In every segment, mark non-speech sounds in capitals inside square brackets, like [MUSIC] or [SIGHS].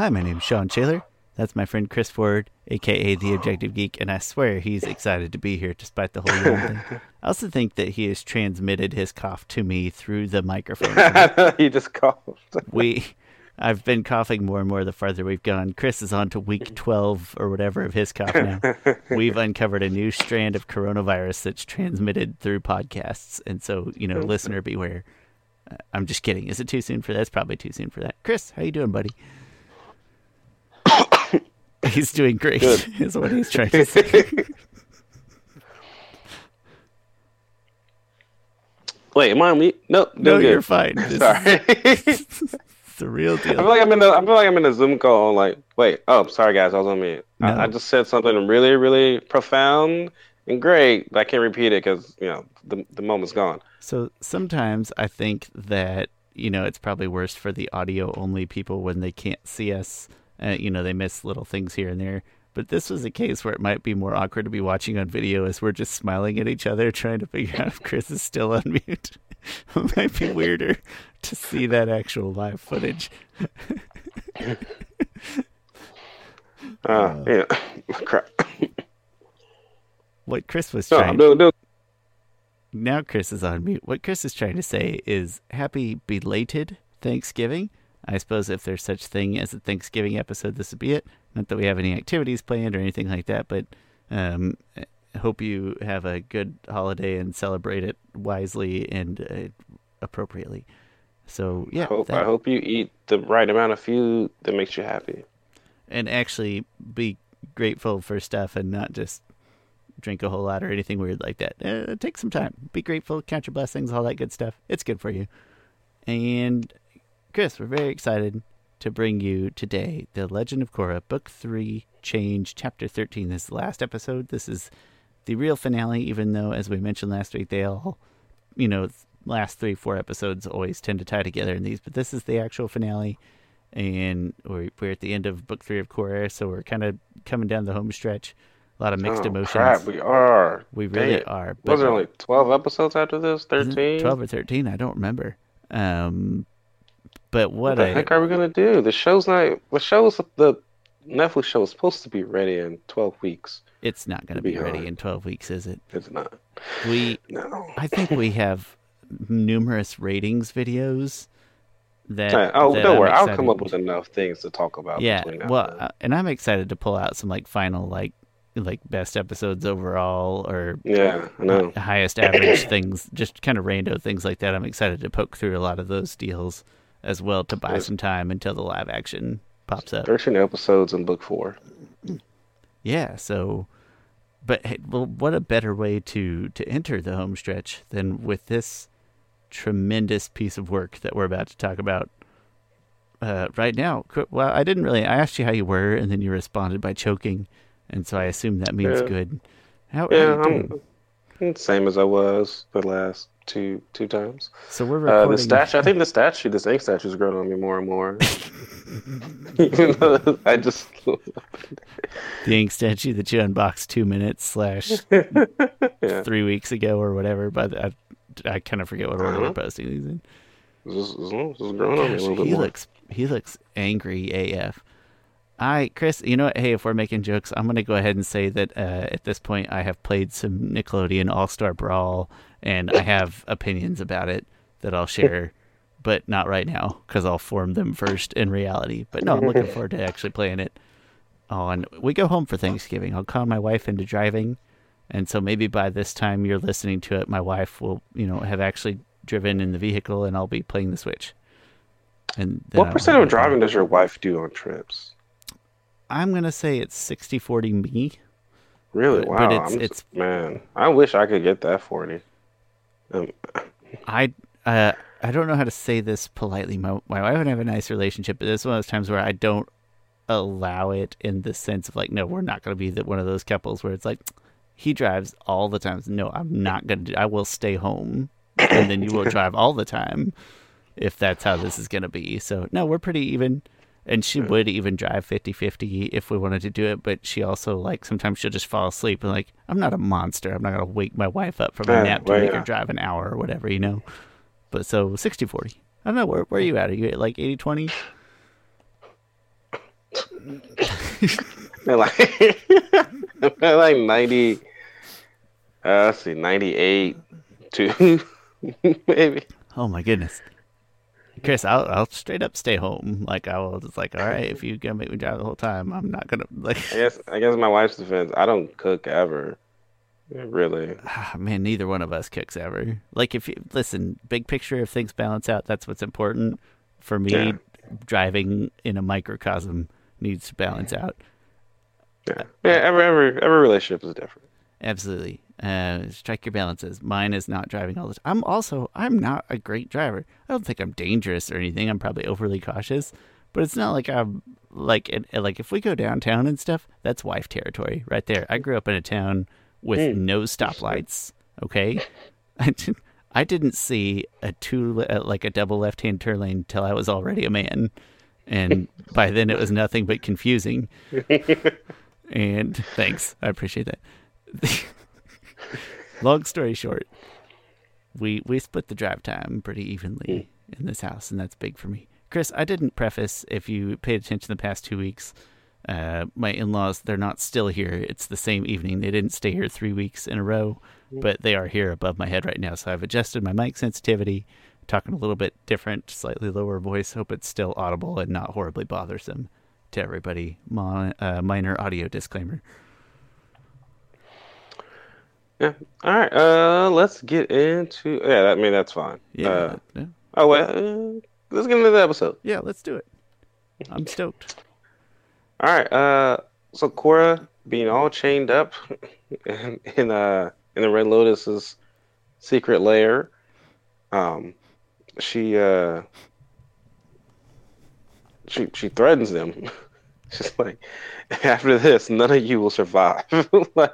Hi, my name's Sean Shaler. That's my friend Chris Ford, aka the Objective Geek, and I swear he's excited to be here despite the whole [LAUGHS] thing. I also think that he has transmitted his cough to me through the microphone. [LAUGHS] he just coughed. we I've been coughing more and more the farther we've gone. Chris is on to week 12 or whatever of his cough now. [LAUGHS] we've uncovered a new strand of coronavirus that's transmitted through podcasts. And so, you know, listener beware. Uh, I'm just kidding. Is it too soon for that? It's probably too soon for that. Chris, how you doing, buddy? He's doing great, Good. [LAUGHS] is what he's trying to [LAUGHS] say. Wait, am I on mute? Nope. no, good. you're fine. [LAUGHS] This Sorry. is the real deal. I feel like I'm in a, I feel like I'm in a Zoom call. Like, wait, oh, sorry guys, I was on mute. No. I, I just said something really, really profound and great, but I can't repeat it because you know the the moment's gone. So sometimes I think that you know it's probably worse for the audio only people when they can't see us. Uh, you know they miss little things here and there. But this was a case where it might be more awkward to be watching on video as we're just smiling at each other, trying to figure out if Chris is still on mute. [LAUGHS] it might be weirder to see that actual live footage. [LAUGHS] Uh, yeah, [LAUGHS] crap. What Chris was No, trying I'm doing, doing now Chris is on mute. What Chris is trying to say is happy belated Thanksgiving. I suppose if there's such thing as a Thanksgiving episode, this would be it. Not that we have any activities planned or anything like that, but um, I hope you have a good holiday and celebrate it wisely and uh, appropriately. So yeah, I hope that- I hope you eat the right amount of food that makes you happy. and actually be grateful for stuff and not just drink a whole lot or anything weird like that. Uh, take some time. Be grateful, count your blessings, all that good stuff. It's good for you. And Chris, we're very excited to bring you today The Legend of Korra, Book 3, Change, Chapter 13. This is the last episode. This is the real finale, even though, as we mentioned last week, they all, you know, last three, four episodes always tend to tie together in these, but this is the actual finale and we're, we're at the end of book three of Korra, so we're kind of coming down the home stretch. A lot of mixed oh, emotions. Crap, we are. We really it. are. But Was there only twelve episodes after this? Thirteen. twelve or thirteen? I don't remember. Um, but what, What the a heck are we gonna do? The show's not. The show's the Netflix show is supposed to be ready in twelve weeks. it's not going to be be ready in twelve weeks, is it? It's not. We No. I think we have numerous ratings videos that. Hey, oh, that don't I'm worry. I'll come up with enough things to talk about. Yeah, now well, and then. uh, and I'm excited to pull out some like final like like best episodes overall or yeah, I highest average things, just kind of rando things like that. I'm excited to poke through a lot of those deals as well to buy some time until the live action pops up. Thirteen episodes in book four. Yeah, so but hey, well, what a better way to to enter the home stretch than with this tremendous piece of work that we're about to talk about uh, right now. Well, I didn't really. I asked you how you were, and then you responded by choking, and so I assume that means Yeah. good. How, Yeah, doing? I'm same as I was the last two two times. So we're Uh, recording. the statue. I think the statue, the ink statue, is growing on me more and more. Even though [LAUGHS] [LAUGHS] I just. [LAUGHS] the ink statue that you unboxed two minutes slash yeah. three weeks ago or whatever. But I, I kind of forget what order we're Uh-huh. posting these in. This is, this is growing on me a little bit he more. looks he looks angry AF. I Chris, you know what? Hey, if we're making jokes, I'm gonna go ahead and say that uh, at this point I have played some Nickelodeon All Star Brawl, and I have opinions about it that I'll share, but not right now because I'll form them first in reality. But no, I'm looking [LAUGHS] forward to actually playing it. On we go home for Thanksgiving. I'll con my wife into driving, and so maybe by this time you're listening to it, my wife will you know have actually driven in the vehicle, and I'll be playing the Switch. And What I'll percent of driving does your wife do on trips? I'm gonna say it's 60-40 me. Really? But- wow. but it's- I'm it's- man. I wish I could get that forty. Um, I uh, I don't know how to say this politely. My my wife and I have a nice relationship, but this is one of those times where I don't allow it in the sense of like, no, we're not gonna be the, one of those couples where it's like he drives all the time. No, I'm not gonna. I will stay home, and then you will [LAUGHS] drive all the time if that's how this is gonna be. So no, we're pretty even. And she would even drive 50-50 if we wanted to do it, but she also like sometimes she'll just fall asleep and like I'm not a monster. I'm not gonna wake my wife up from a Yeah, nap to well, make yeah. her drive an hour or whatever, you know. But so 60-40. I don't know where where are you at? Are you at like 80-20? they're like [LAUGHS] like ninety. Uh, let's see, ninety-eight to [LAUGHS] maybe. Oh my goodness. Chris, I'll I'll straight up stay home. Like I will just like, all right, if you're gonna make me drive the whole time, I'm not gonna like. I guess I guess my wife's defense. I don't cook ever. Really. Ah, Man, neither one of us cooks ever. Like if you listen, big picture, if things balance out, that's what's important. For me, Yeah. driving in a microcosm needs to balance out. Yeah. Yeah. Every every every relationship is different. Absolutely. Uh, strike your balances. Mine is not driving all the time. I'm also I'm not a great driver. I don't think I'm dangerous or anything. I'm probably overly cautious, but it's not like I'm like like if we go downtown and stuff, that's wife territory right there. I grew up in a town with no stoplights. Okay, [LAUGHS] I didn't, I didn't see a two uh, like a double left hand turn lane until I was already a man, and [LAUGHS] by then it was nothing but confusing. [LAUGHS] And thanks, I appreciate that. [LAUGHS] Long story short, we we split the drive time pretty evenly in this house, and that's big for me. Chris, I didn't preface if you paid attention the past two weeks. Uh, my in-laws, they're not still here. It's the same evening. They didn't stay here three weeks in a row, but they are here above my head right now. So I've adjusted my mic sensitivity, talking a little bit different, slightly lower voice. Hope it's still audible and not horribly bothersome to everybody. Mon- uh, minor audio disclaimer. Yeah. All right. Uh, let's get into. Yeah. I mean, that's fine. Yeah. Uh, yeah. oh well, Uh, let's get into the episode. Yeah, let's do it. I'm [LAUGHS] stoked. All right. Uh, so Korra being all chained up in, [LAUGHS] in uh in the Red Lotus's secret lair. Um, she uh she she threatens them. [LAUGHS] She's like, after this, none of you will survive. like,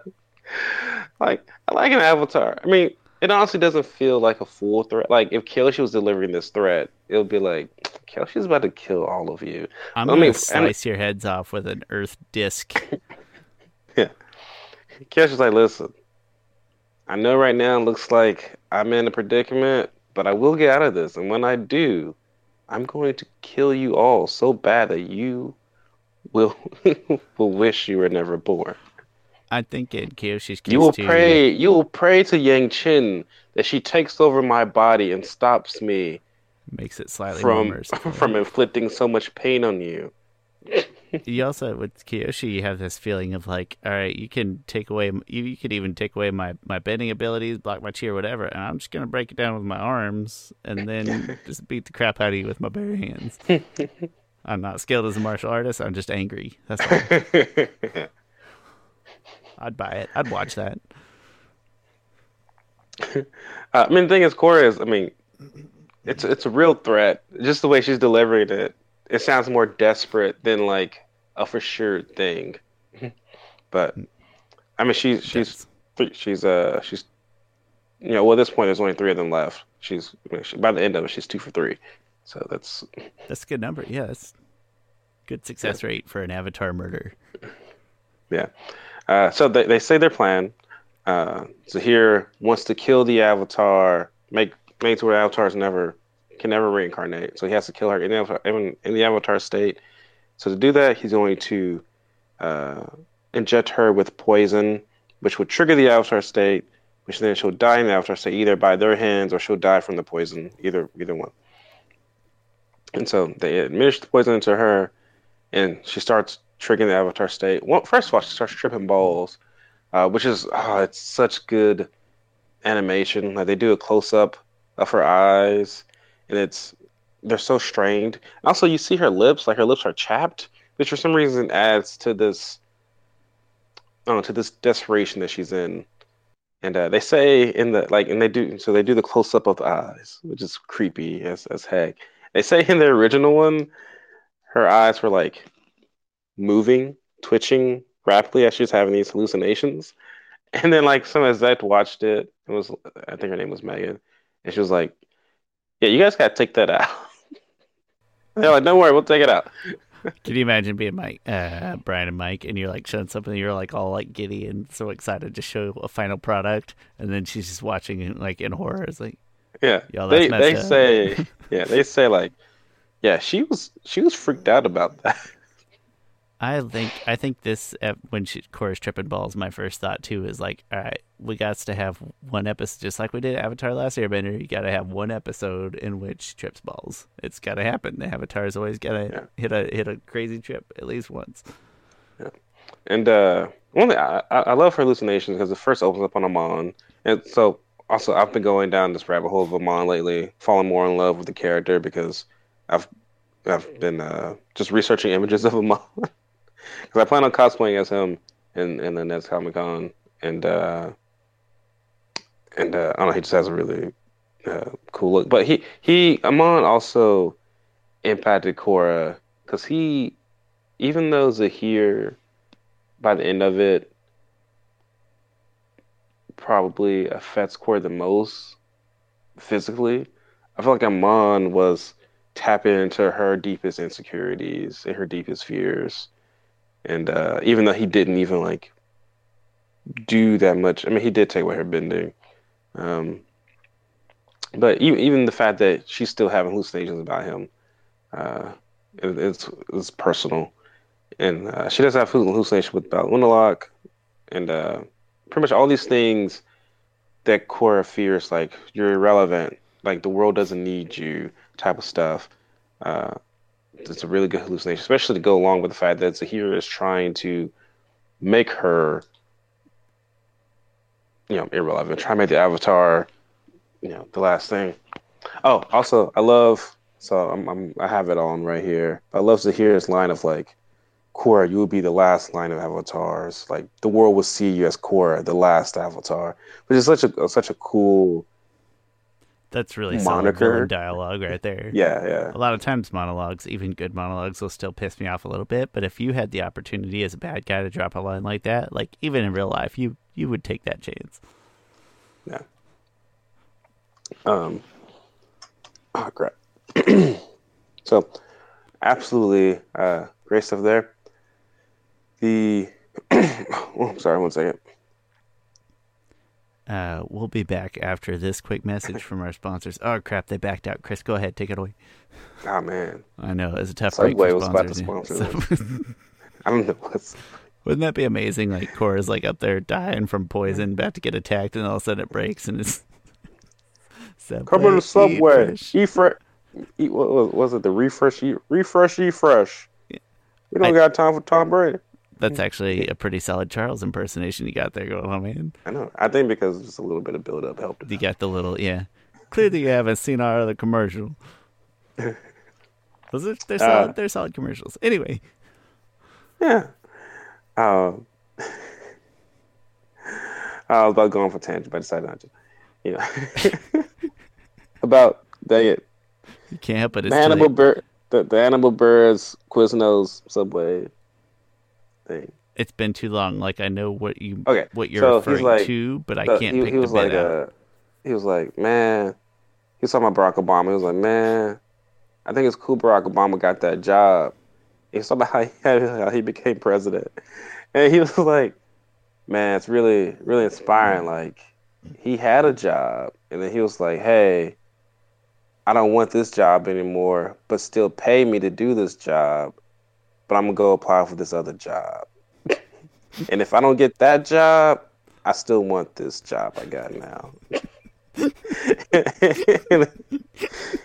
like I like an avatar. I mean, it honestly doesn't feel like a full threat. Like if Kyoshi was delivering this threat, it would be like Kyoshi's about to kill all of you. I'm gonna mean, slice your heads off with an Earth disc. [LAUGHS] Yeah. Kyoshi's like, listen, I know right now it looks like I'm in a predicament, but I will get out of this. And when I do, I'm going to kill you all so bad that you will [LAUGHS] will wish you were never born. I think in Kyoshi's case You will too. pray you will pray to Yangchen that she takes over my body and stops me Makes it slightly from [LAUGHS] from inflicting so much pain on you. [LAUGHS] you also with Kyoshi, you have this feeling of like, all right, you can take away, you, you could even take away my my bending abilities, block my chi or whatever, and I'm just gonna break it down with my arms and then [LAUGHS] just beat the crap out of you with my bare hands. I'm not skilled as a martial artist. I'm just angry. That's all. I'd buy it. I'd watch that. [LAUGHS] Uh, I mean, the thing is, Korra is. I mean, it's it's a real threat. Just the way she's delivering it, it sounds more desperate than like a for sure thing. [LAUGHS] But I mean, she's she's she's uh she's you know well at this point there's only three of them left. She's I mean, she, by the end of it she's two for three, so that's [LAUGHS] That's a good number. Yeah, that's good success rate for an avatar murder. Yeah. Uh, so they, they say their plan. Uh, Zahir wants to kill the Avatar, make make to where avatars never can never reincarnate. So he has to kill her in the avatar, in, in the Avatar state. So to do that, he's going to uh, inject her with poison, which would trigger the Avatar state, which then she'll die in the Avatar state either by their hands or she'll die from the poison, either either one. And so they administer the poison into her, and she starts triggering the avatar state. Well, first of all, she starts tripping balls, uh, which is oh, it's such good animation. Like they do a close up of her eyes, and it's they're so strained. Also, you see her lips, like her lips are chapped, which for some reason adds to this, I to this desperation that she's in. And uh, they say in the like, and they do so they do the close up of the eyes, which is creepy as as heck. They say in the original one, her eyes were like moving, twitching rapidly as she was having these hallucinations. [LAUGHS] And then like some exec watched it. It was I think her name was Megan, and she was like, "Yeah, you guys got to take that out." [LAUGHS] They're like, "Don't worry, we'll take it out." [LAUGHS] Can you imagine being Mike, uh, Brian and Mike, and you're like showing something, you're like all like giddy and so excited to show a final product, and then she's just watching it like in horror. It's like, Yeah, Yo, they they up. say yeah they say like yeah she was she was freaked out about that. I think I think this uh, when she Korra's tripping balls. My first thought too is like, all right, we got to have one episode, just like we did Avatar: Last Airbender. You got to have one episode in which trips balls. It's got to happen. The Avatar's always got to Yeah. hit a hit a crazy trip at least once. And uh, one thing I, I I love her hallucinations because it first opens up on Amon, and so also I've been going down this rabbit hole of Amon lately, falling more in love with the character because I've I've been uh, just researching images of Amon [LAUGHS] because I plan on cosplaying as him in in the next Comic Con, and uh, and uh, I don't know, he just has a really uh, cool look. But he he Amon also impacted Korra because he even though Zahir by the end of it probably affects Korra the most physically. I feel like Amon was tapping into her deepest insecurities and her deepest fears. And uh, even though he didn't even like do that much, I mean, he did take away her bending. Um, but even even the fact that she's still having hallucinations about him, uh, it, it's it's personal and uh, she does have hallucination with about Unalak, and uh, pretty much all these things that Korra fears, like you're irrelevant, like the world doesn't need you, type of stuff. Uh, it's a really good hallucination, especially to go along with the fact that Zahira is trying to make her, you know, irrelevant, try to make the Avatar, you know, the last thing. Oh, also, I love. So I'm, I'm I have it on right here. I love Zahira's line of like, Korra, you will be the last line of avatars. Like the world will see you as Korra, the last avatar, which is such a such a cool. That's really Moniker. dialogue right there. Yeah, yeah, A lot of times monologues, even good monologues, will still piss me off a little bit. But if you had the opportunity as a bad guy to drop a line like that, like even in real life, you you would take that chance. yeah. Um. Oh crap. [CLEARS THROAT] so, absolutely, uh, great stuff there. The. [CLEARS THROAT] oh, sorry, one second. Uh, we'll be back after this quick message [LAUGHS] from our sponsors. Oh crap, they backed out. Chris, go ahead, take it away. Oh man, I know it's a tough Subway break for was about to sponsor yeah. [LAUGHS] I don't know what's. Wouldn't that be amazing? Like Korra's like up there dying from poison, about to get attacked, and all of a sudden it breaks and it's. [LAUGHS] Subway, Come to the subway. fresh. Eat fresh. Eat what was, was it? The refresh. Eat refresh. Eat fresh. We don't I- got time for Tom Brady. That's actually a pretty solid Charles impersonation you got there going on, man. I know. I think because just a little bit of build up helped. You out. got the little yeah. Clearly, you haven't seen our other commercial. [LAUGHS] Those are, they're solid. Uh, they're solid commercials. Anyway, Yeah. Um, [LAUGHS] I was about to go on for tangent, but I decided not to. You know. [LAUGHS] about dang it, you can't help it. It's the animal bird, the, the animal birds Quiznos Subway thing. It's been too long. Like I know what you Okay, what you're so referring like- to, but I So can't he, pick he was the bit like, out. uh, he was like, man, he was talking about Barack Obama. He was like, man, I think it's cool Barack Obama got that job. He was talking about how he, how he became president, and he [LAUGHS] was like, man, it's really really inspiring. Like he had a job, and then he was like, hey, I don't want this job anymore, but still pay me to do this job. But I'm gonna go apply for this other job. and if I don't get that job, I still want this job I got now. [LAUGHS]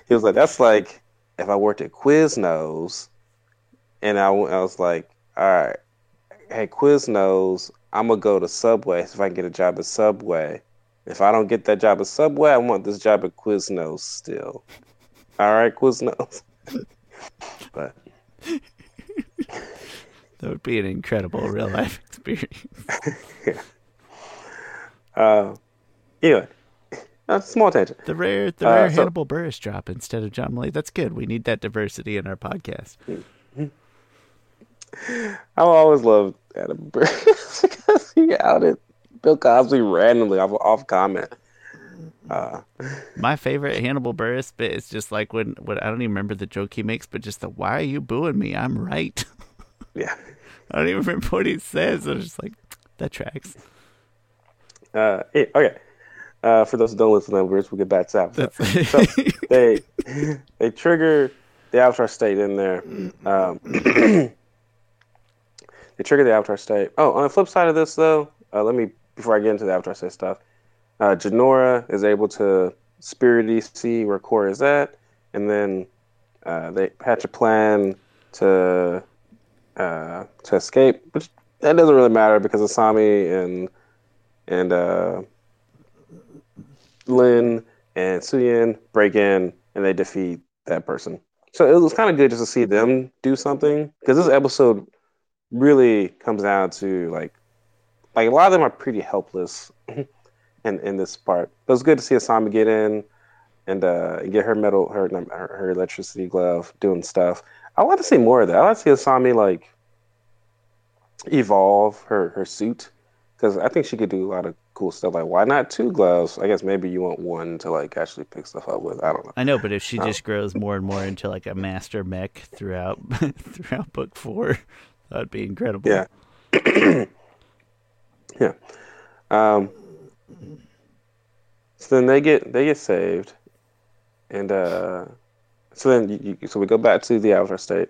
he was like, that's like if I worked at Quiznos and I, I was like, all right, hey, Quiznos, I'm to go to Subway if I can get a job at Subway. If I don't get that job at Subway, I want this job at Quiznos still. All right, Quiznos. [LAUGHS] but That would be an incredible real life [LAUGHS] experience. uh, anyway, a small tangent. The rare, the Uh, rare so- Hannibal Buress drop instead of John Mulaney. That's good. We need that diversity in our podcast. I always loved Adam Buress [LAUGHS] because he outed Bill Cosby randomly off off comment. Uh, My favorite Hannibal Buress bit is just like when, when I don't even remember the joke he makes, but just the "Why are you booing me? I'm right." [LAUGHS] yeah. I don't even remember what he says. I'm just like, that tracks. Uh, okay. Uh, for those who don't listen to numbers, we'll get back to that. So [LAUGHS] they they trigger the Avatar state in there. Um, [CLEARS THROAT] they trigger the Avatar state. Oh, on the flip side of this, though, uh, let me before I get into the Avatar state stuff, uh, Jinora is able to spirity see where Korra is at, and then uh, they hatch a plan to uh, to escape, which that doesn't really matter because Asami and and uh, Lin and Suyin break in and they defeat that person. So it was kind of good just to see them do something because this episode really comes down to like like a lot of them are pretty helpless [LAUGHS] in in this part. But it was good to see Asami get in and uh, get her metal her, her her electricity glove doing stuff. I want to see more of that. I want to see Asami like evolve her her suit because I think she could do a lot of cool stuff. Like, why not two gloves? I guess maybe you want one to like actually pick stuff up with. I don't know. I know, but if she just grows more and more into like a master mech throughout [LAUGHS] throughout book four, that'd be incredible. Yeah. [CLEARS THROAT] yeah. Um. So then they get they get saved, and uh, so then you, you, so we go back to the Avatar state.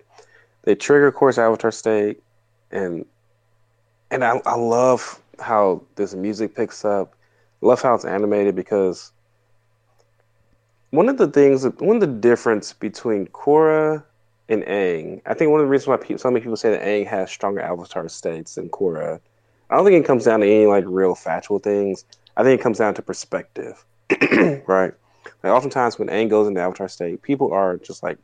They trigger Korra's Avatar state, and and I, I love how this music picks up. Love how it's animated because one of the things, one of the difference between Korra and Aang, I think one of the reasons why people, so many people say that Aang has stronger avatar states than Korra, I don't think it comes down to any like real factual things. I think it comes down to perspective, [CLEARS THROAT] right? Like oftentimes when Aang goes into avatar state, people are just like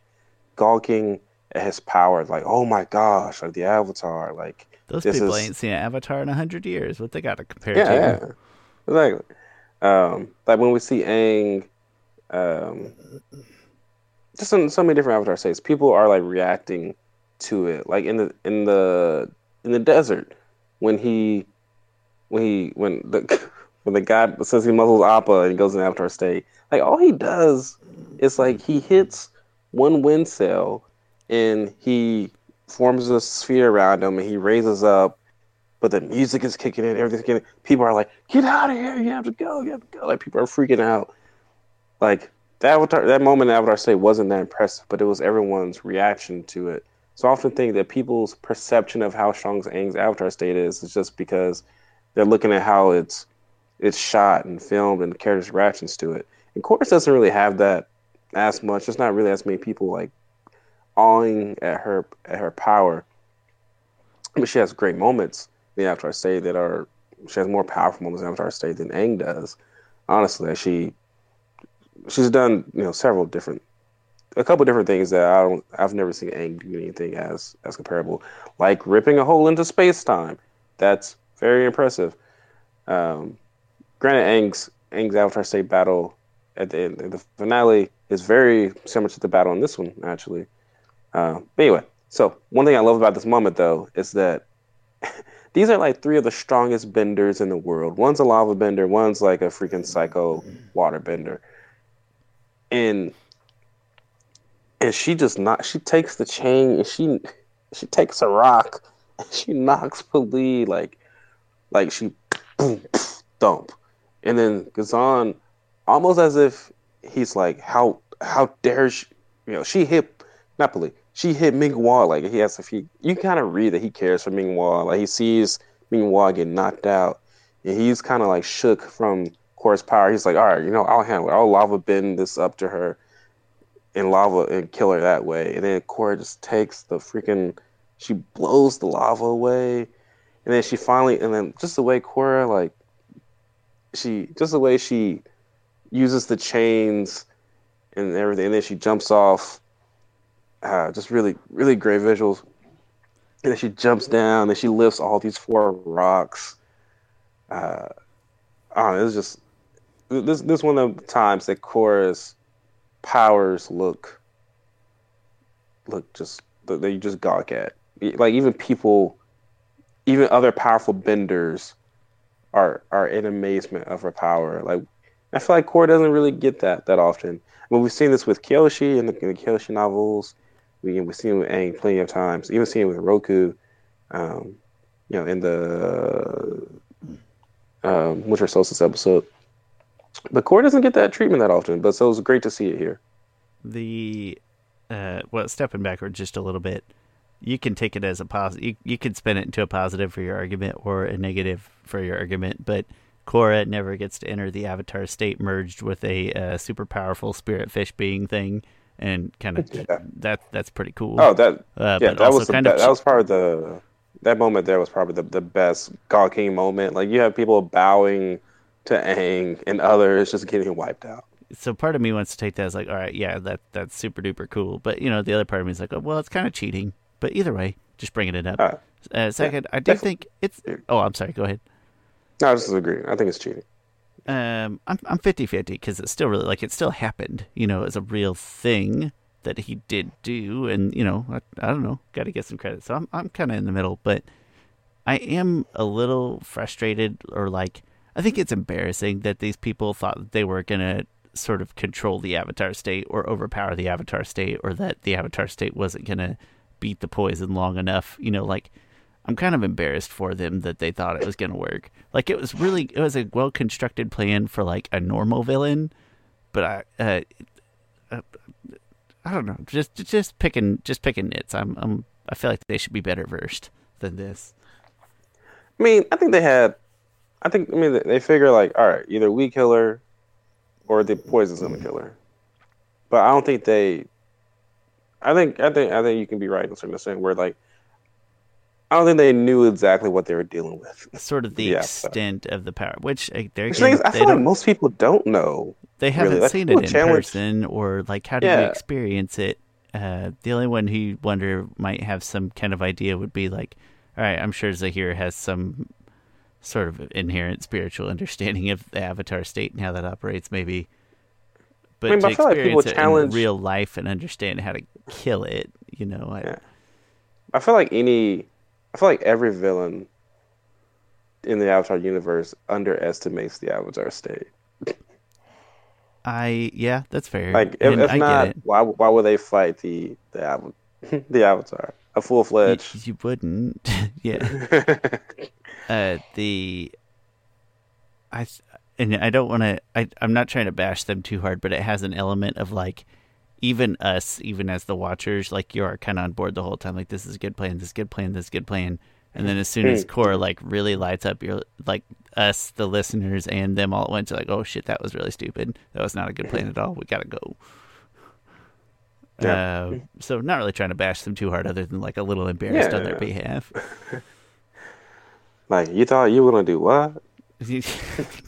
gawking at his power, like, oh my gosh, like the avatar, like those people is... ain't seen an Avatar in a hundred years. What they got to compare yeah, to? Yeah, exactly. Um, like when we see Aang, um, just in so many different Avatar states, people are like reacting to it. Like in the in the in the desert, when he when he when the [LAUGHS] when the guy says he muzzles Appa and goes in Avatar state, like all he does is like he hits one wind cell and he forms a sphere around him and he raises up, but the music is kicking in, everything's getting people are like, Get out of here, you have to go, you have to go. Like people are freaking out. Like that Avatar that moment in Avatar State wasn't that impressive, but it was everyone's reaction to it. So I often think that people's perception of how strong Aang's Avatar State is is just because they're looking at how it's it's shot and filmed and the characters' reactions to it. And Korra's doesn't really have that as much. There's not really as many people like awing at her at her power. But she has great moments in the Avatar state that are she has more powerful moments in the Avatar state than Aang does. Honestly, she she's done you know several different a couple different things that I don't I've never seen Aang do anything as as comparable, like ripping a hole into space time. That's very impressive. Um, granted, Aang's Aang's Avatar State battle at the end, the finale is very similar to the battle in this one, actually. Uh, but anyway, so one thing I love about this moment though is that [LAUGHS] these are like three of the strongest benders in the world. One's a lava bender, one's like a freaking psycho water bender. And and she just not she takes the chain and she she takes a rock [LAUGHS] and she knocks P'Li like like she boom dump. And then Ghazan almost as if he's like, How how dare she you know, she hit Napoli. She hit Ming Hua like he has a few. You kind of read that he cares for Ming Hua. Like he sees Ming Hua get knocked out, and he's kind of like shook from Korra's power. He's like, all right, you know, I'll handle it. I'll lava bend this up to her, and lava and kill her that way. And then Korra just takes the freaking. She blows the lava away, and then she finally, and then just the way Korra like, she just the way she uses the chains and everything, and then she jumps off uh, just really, really great visuals. And then she jumps down and she lifts all these four rocks. Uh, oh, it was just this. This one of the times that Korra's powers look look just that you just gawk at. Like even people, even other powerful benders, are are in amazement of her power. Like I feel like Korra doesn't really get that that often. I mean, we've seen this with Kyoshi in the, the Kyoshi novels. We we've seen with Aang plenty of times, even seeing with Roku, um, you know, in the um, Winter Solstice episode. But Korra doesn't get that treatment that often, but so it was great to see it here. The uh, well, stepping backward just a little bit, you can take it as a positive. You, you can spin it into a positive for your argument or a negative for your argument, but Korra never gets to enter the Avatar state merged with a uh, super powerful spirit fish being thing, and kind of [LAUGHS] Yeah. that that's pretty cool. Oh, that uh, yeah, that was the, kind that, of that was probably the that moment there was probably the, the best God King moment. Like you have people bowing to Aang and others just getting wiped out. so part of me wants to take that as like, all right, yeah, that that's super duper cool. But you know, the other part of me is like, oh, well, it's kind of cheating. But either way, just bringing it up. Uh, Uh, second, I do think it's. Oh, I'm sorry. Go ahead. no, I just agree. I think it's cheating. Um, I'm I'm 50-50 because it's still really like it still happened. You know, it's a real thing that he did do, and you know, I, I don't know, got to get some credit. So I'm I'm kind of in the middle, but I am a little frustrated, or like I think it's embarrassing that these people thought that they were gonna sort of control the Avatar state or overpower the Avatar state, or that the Avatar state wasn't gonna beat the poison long enough. You know, like I'm kind of embarrassed for them that they thought it was going to work. Like it was really it was a well constructed plan for like a normal villain, but I uh, uh, I don't know, just just picking just picking nits. I'm I'm I feel like they should be better versed than this. I mean, I think they had. I think I mean they- figure like, all right, either we kill her, or the poison's gonna kill her. But I don't think they. I think I think I think you can be right in a certain extent where like. I don't think they knew exactly what they were dealing with. Sort of the Yeah, so- extent of the power, which uh, they're Which I they feel like most people don't know. they haven't really, seen people it in challenge- person or like how do you experience it uh the only one who wonder might have some kind of idea would be like all right i'm sure zahir has some sort of inherent spiritual [LAUGHS] understanding of the avatar state and how that operates maybe but I mean, to I feel like people challenge- in real life and understand how to kill it you know I, Yeah. I feel like any, I feel like every villain in the Avatar universe underestimates the Avatar state. I yeah that's fair Like, if, if not, why why would they fight the the [LAUGHS] the Avatar, a full fledged. you wouldn't [LAUGHS] yeah [LAUGHS] uh, the I and I don't want to. I I'm not trying to bash them too hard, but it has an element of like even us, even as the watchers, like you are kind of on board the whole time. Like this is a good plan, this is a good plan, this is a good plan. And then as soon as Korra like really lights up, you're like us, the listeners, and them all at once. You're like, oh shit, that was really stupid. That was not a good plan at all. We gotta go. Yeah. Uh, so not really trying to bash them too hard, other than like a little embarrassed on their behalf. [LAUGHS] like you thought you were gonna do what? [LAUGHS]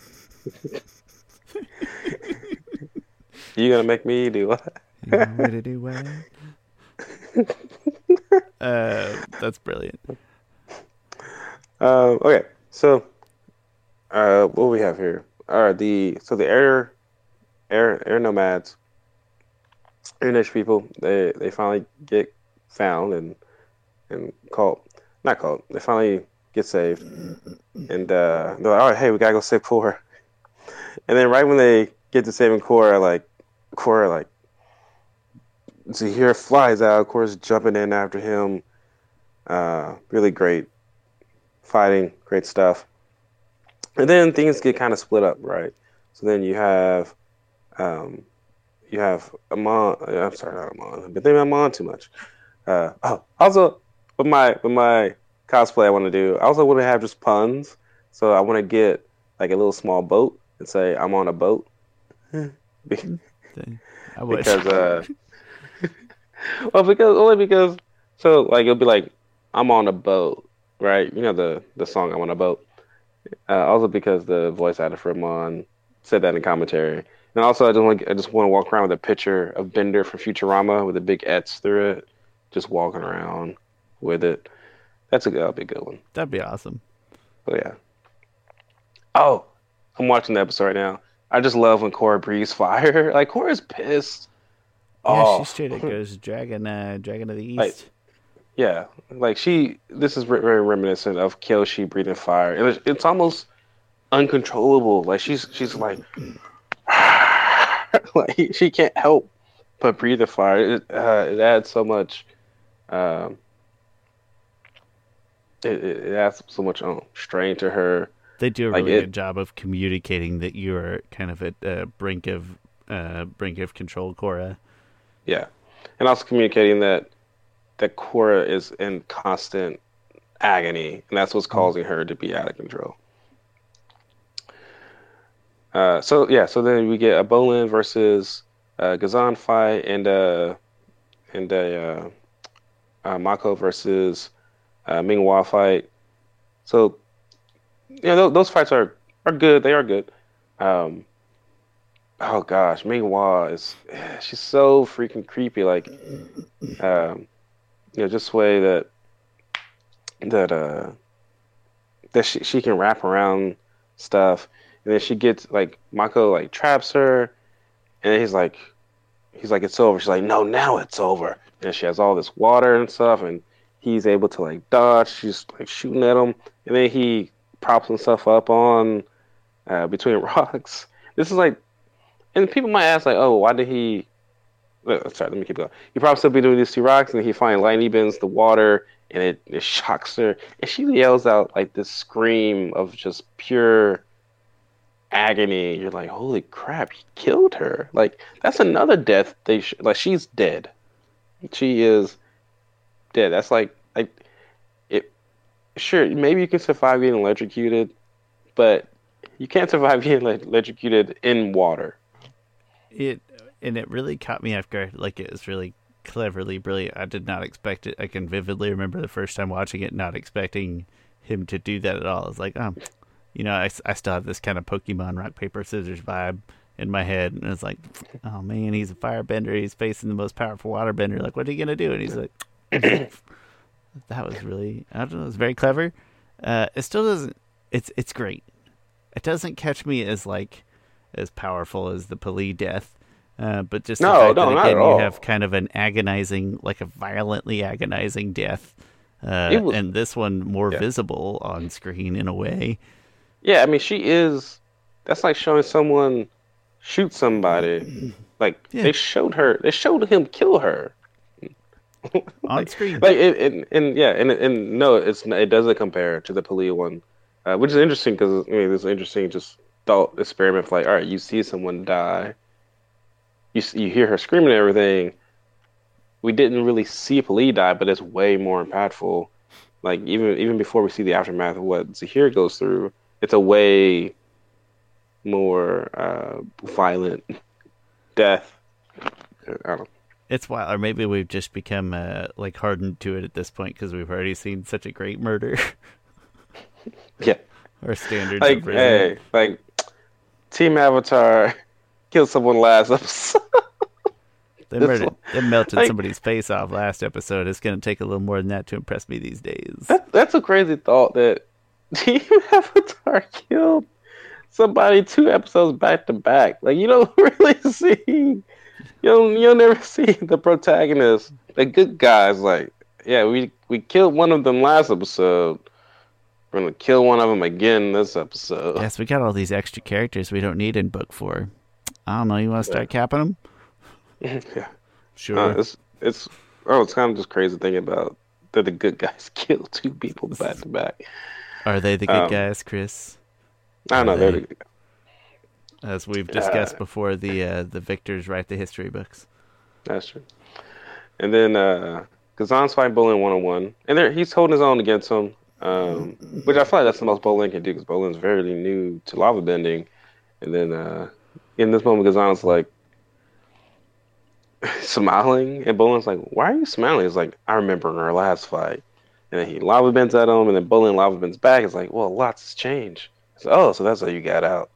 You gonna make me do what? You know what to do well. [LAUGHS] uh, that's brilliant. Um, okay, so uh, what we have here are the so the air air air nomads, air nation people. They they finally get found and and caught, not caught. They finally get saved, and uh, they're like, "All right, hey, we gotta go save Korra." And then right when they get to saving Korra, like Korra, like Zahir flies out. Korra's jumping in after him. Uh, really great fighting, great stuff. And then things get kind of split up, right? So then you have, um, you have Amon. I'm sorry, not Amon, but they Amon too much. Uh, oh, also with my with my cosplay, I want to do. I also want to have just puns. So I want to get like a little small boat and say I'm on a boat. [LAUGHS] Be- I would. because uh [LAUGHS] well because only because so like it'll be like I'm on a boat, right? You know the the song I'm on a boat. Uh, also because the voice actor for Amon said that in commentary. And also I just want I just want to walk around with a picture of Bender from Futurama with a big X through it, just walking around with it. That's a that'll be a good one. That'd be awesome. Oh yeah. Oh, I'm watching the episode right now. I just love when Korra breathes fire. [LAUGHS] Like Korra's pissed. Yeah, oh, she straight up goes dragon, uh, dragon of the east. Like, Yeah, like she. This is very reminiscent of Kyoshi breathing fire. It it's almost uncontrollable. Like she's she's like, [SIGHS] like she can't help but breathe the fire. It, uh, it adds so much. Um, it, it it adds so much um, strain to her. They do a really good job of communicating that you are kind of at uh, brink of uh, brink of control, Korra. Yeah, and also communicating that that Korra is in constant agony, and that's what's causing her to be out of control. Uh, so yeah, so then we get a Bolin versus uh, Ghazan fight, and uh, and a uh, uh, Mako versus uh, Ming Hua fight. So yeah, th- those fights are are good. They are good. Um, oh gosh, Ming Hua is [SIGHS] she's so freaking creepy. Like, um, you know, just the way that that uh that she she can wrap around stuff, and then she gets like Mako like traps her, and he's like, he's like it's over. She's like, no, now it's over. And she has all this water and stuff, and he's able to like dodge. She's like shooting at him, and then he props himself up on uh, between rocks. [LAUGHS] This is like, and people might ask like, oh, why did he? uh, Sorry, let me keep going. He props up between these two rocks, and he finally lightning bends the water, and it, it shocks her, and she yells out like this scream of just pure agony. You're like, holy crap, he killed her. Like that's another death. They sh- like she's dead. She is dead. That's like like. Sure, maybe you can survive getting electrocuted, but you can't survive [LAUGHS] getting like, electrocuted in water. It and it really caught me off guard. Like it was really cleverly brilliant. I did not expect it. I can vividly remember the first time watching it, not expecting him to do that at all. It's like, um, you know, I, I still have this kind of Pokemon rock paper scissors vibe in my head, and it's like, oh man, he's a firebender. He's facing the most powerful waterbender. Like, what are you gonna do? And he's like, [CLEARS THROAT] [CLEARS THROAT] that was really, I don't know, it's very clever. Uh, it still doesn't. It's it's great. It doesn't catch me as like as powerful as the P'Li death. Uh, but just the No, fact no, that again you have kind of an agonizing, like a violently agonizing death, uh, was- and this one more Yeah. visible on screen in a way. Yeah, I mean, she is. That's like showing someone shoot somebody. [CLEARS THROAT] Like Yeah. they showed her. They showed him kill her. [LAUGHS] On screen. Like it, and yeah, and and no, it's it doesn't compare to the P'Li one, uh, which is interesting because I mean, it's interesting just thought experiment. Like, all right, you see someone die, you you hear her screaming and everything. We didn't really see P'Li die, but it's way more impactful. Like even even before we see the aftermath of what Zahir goes through, it's a way more uh, violent [LAUGHS] death. I don't know. It's wild, or maybe we've just become uh, like hardened to it at this point because we've already seen such a great murder. [LAUGHS] Yeah. [LAUGHS] Our standards like hey, like Team Avatar killed someone last episode. They [LAUGHS] murdered, they melted like- somebody's face off last episode. It's going to take a little more than that to impress me these days. that, that's a crazy thought that Team Avatar killed somebody two episodes back to back. Like you don't really see, you don't, you'll never [LAUGHS] see the protagonist, the good guys. Like yeah, we we killed one of them last episode. We're gonna kill one of them again this episode. Yes, we got all these extra characters we don't need in book four. I don't know. You want to start capping them? [LAUGHS] yeah. Sure. Uh, it's it's oh, it's kind of just crazy thinking about that the good guys [LAUGHS] kill two people back to back. Are they the good um, guys, Chris? I don't know. They're the good guys. As we've discussed uh, before, the uh, the victors write the history books. That's true. And then uh Ghazan's fighting Bolin one on one, and there he's holding his own against him, um, which I feel like that's the most Bolin can do because Bolin's very new to lava bending. And then uh, in this moment, Ghazan's like [LAUGHS] smiling, and Bolin's like, "Why are you smiling?" He's like, "I remember in our last fight." And then he lava bends at him, and then Bolin lava bends back. It's like, "Well, lots has changed." So, oh, so that's how you got out.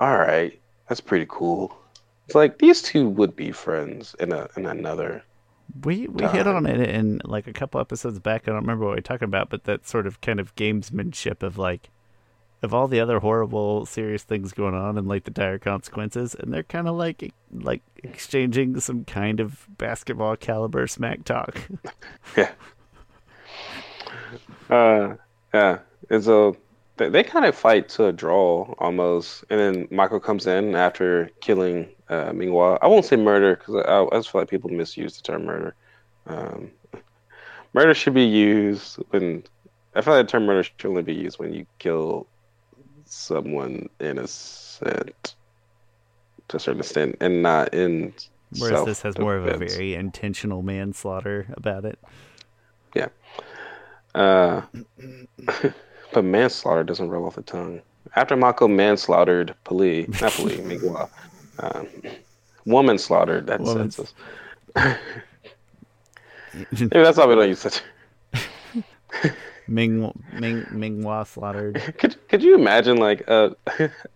All right, that's pretty cool. It's like these two would be friends in a in another. We we hit on it in like a couple episodes back. I don't remember what we were talking about, but that sort of kind of gamesmanship of like of all the other horrible, serious things going on and like the dire consequences, and they're kind of like like exchanging some kind of basketball caliber smack talk. [LAUGHS] Yeah. Uh, yeah. And so they, they kind of fight to a draw almost, and then Michael comes in after killing uh, Ming Hua. I won't say murder because I, I just feel like people misuse the term murder. Um, [LAUGHS] murder should be used when I feel like the term murder should only be used when you kill someone innocent to a certain extent, and not in Whereas this has more of a very intentional manslaughter about it. Yeah. Uh, [CLEARS THROAT] but manslaughter doesn't roll off the tongue. After Mako manslaughtered P'Li, not P'Li, Mingwa, um, woman slaughtered. That Woman. sense. Maybe that's why we don't use such. Ming Ming Minghua slaughtered. [LAUGHS] Could could you imagine like a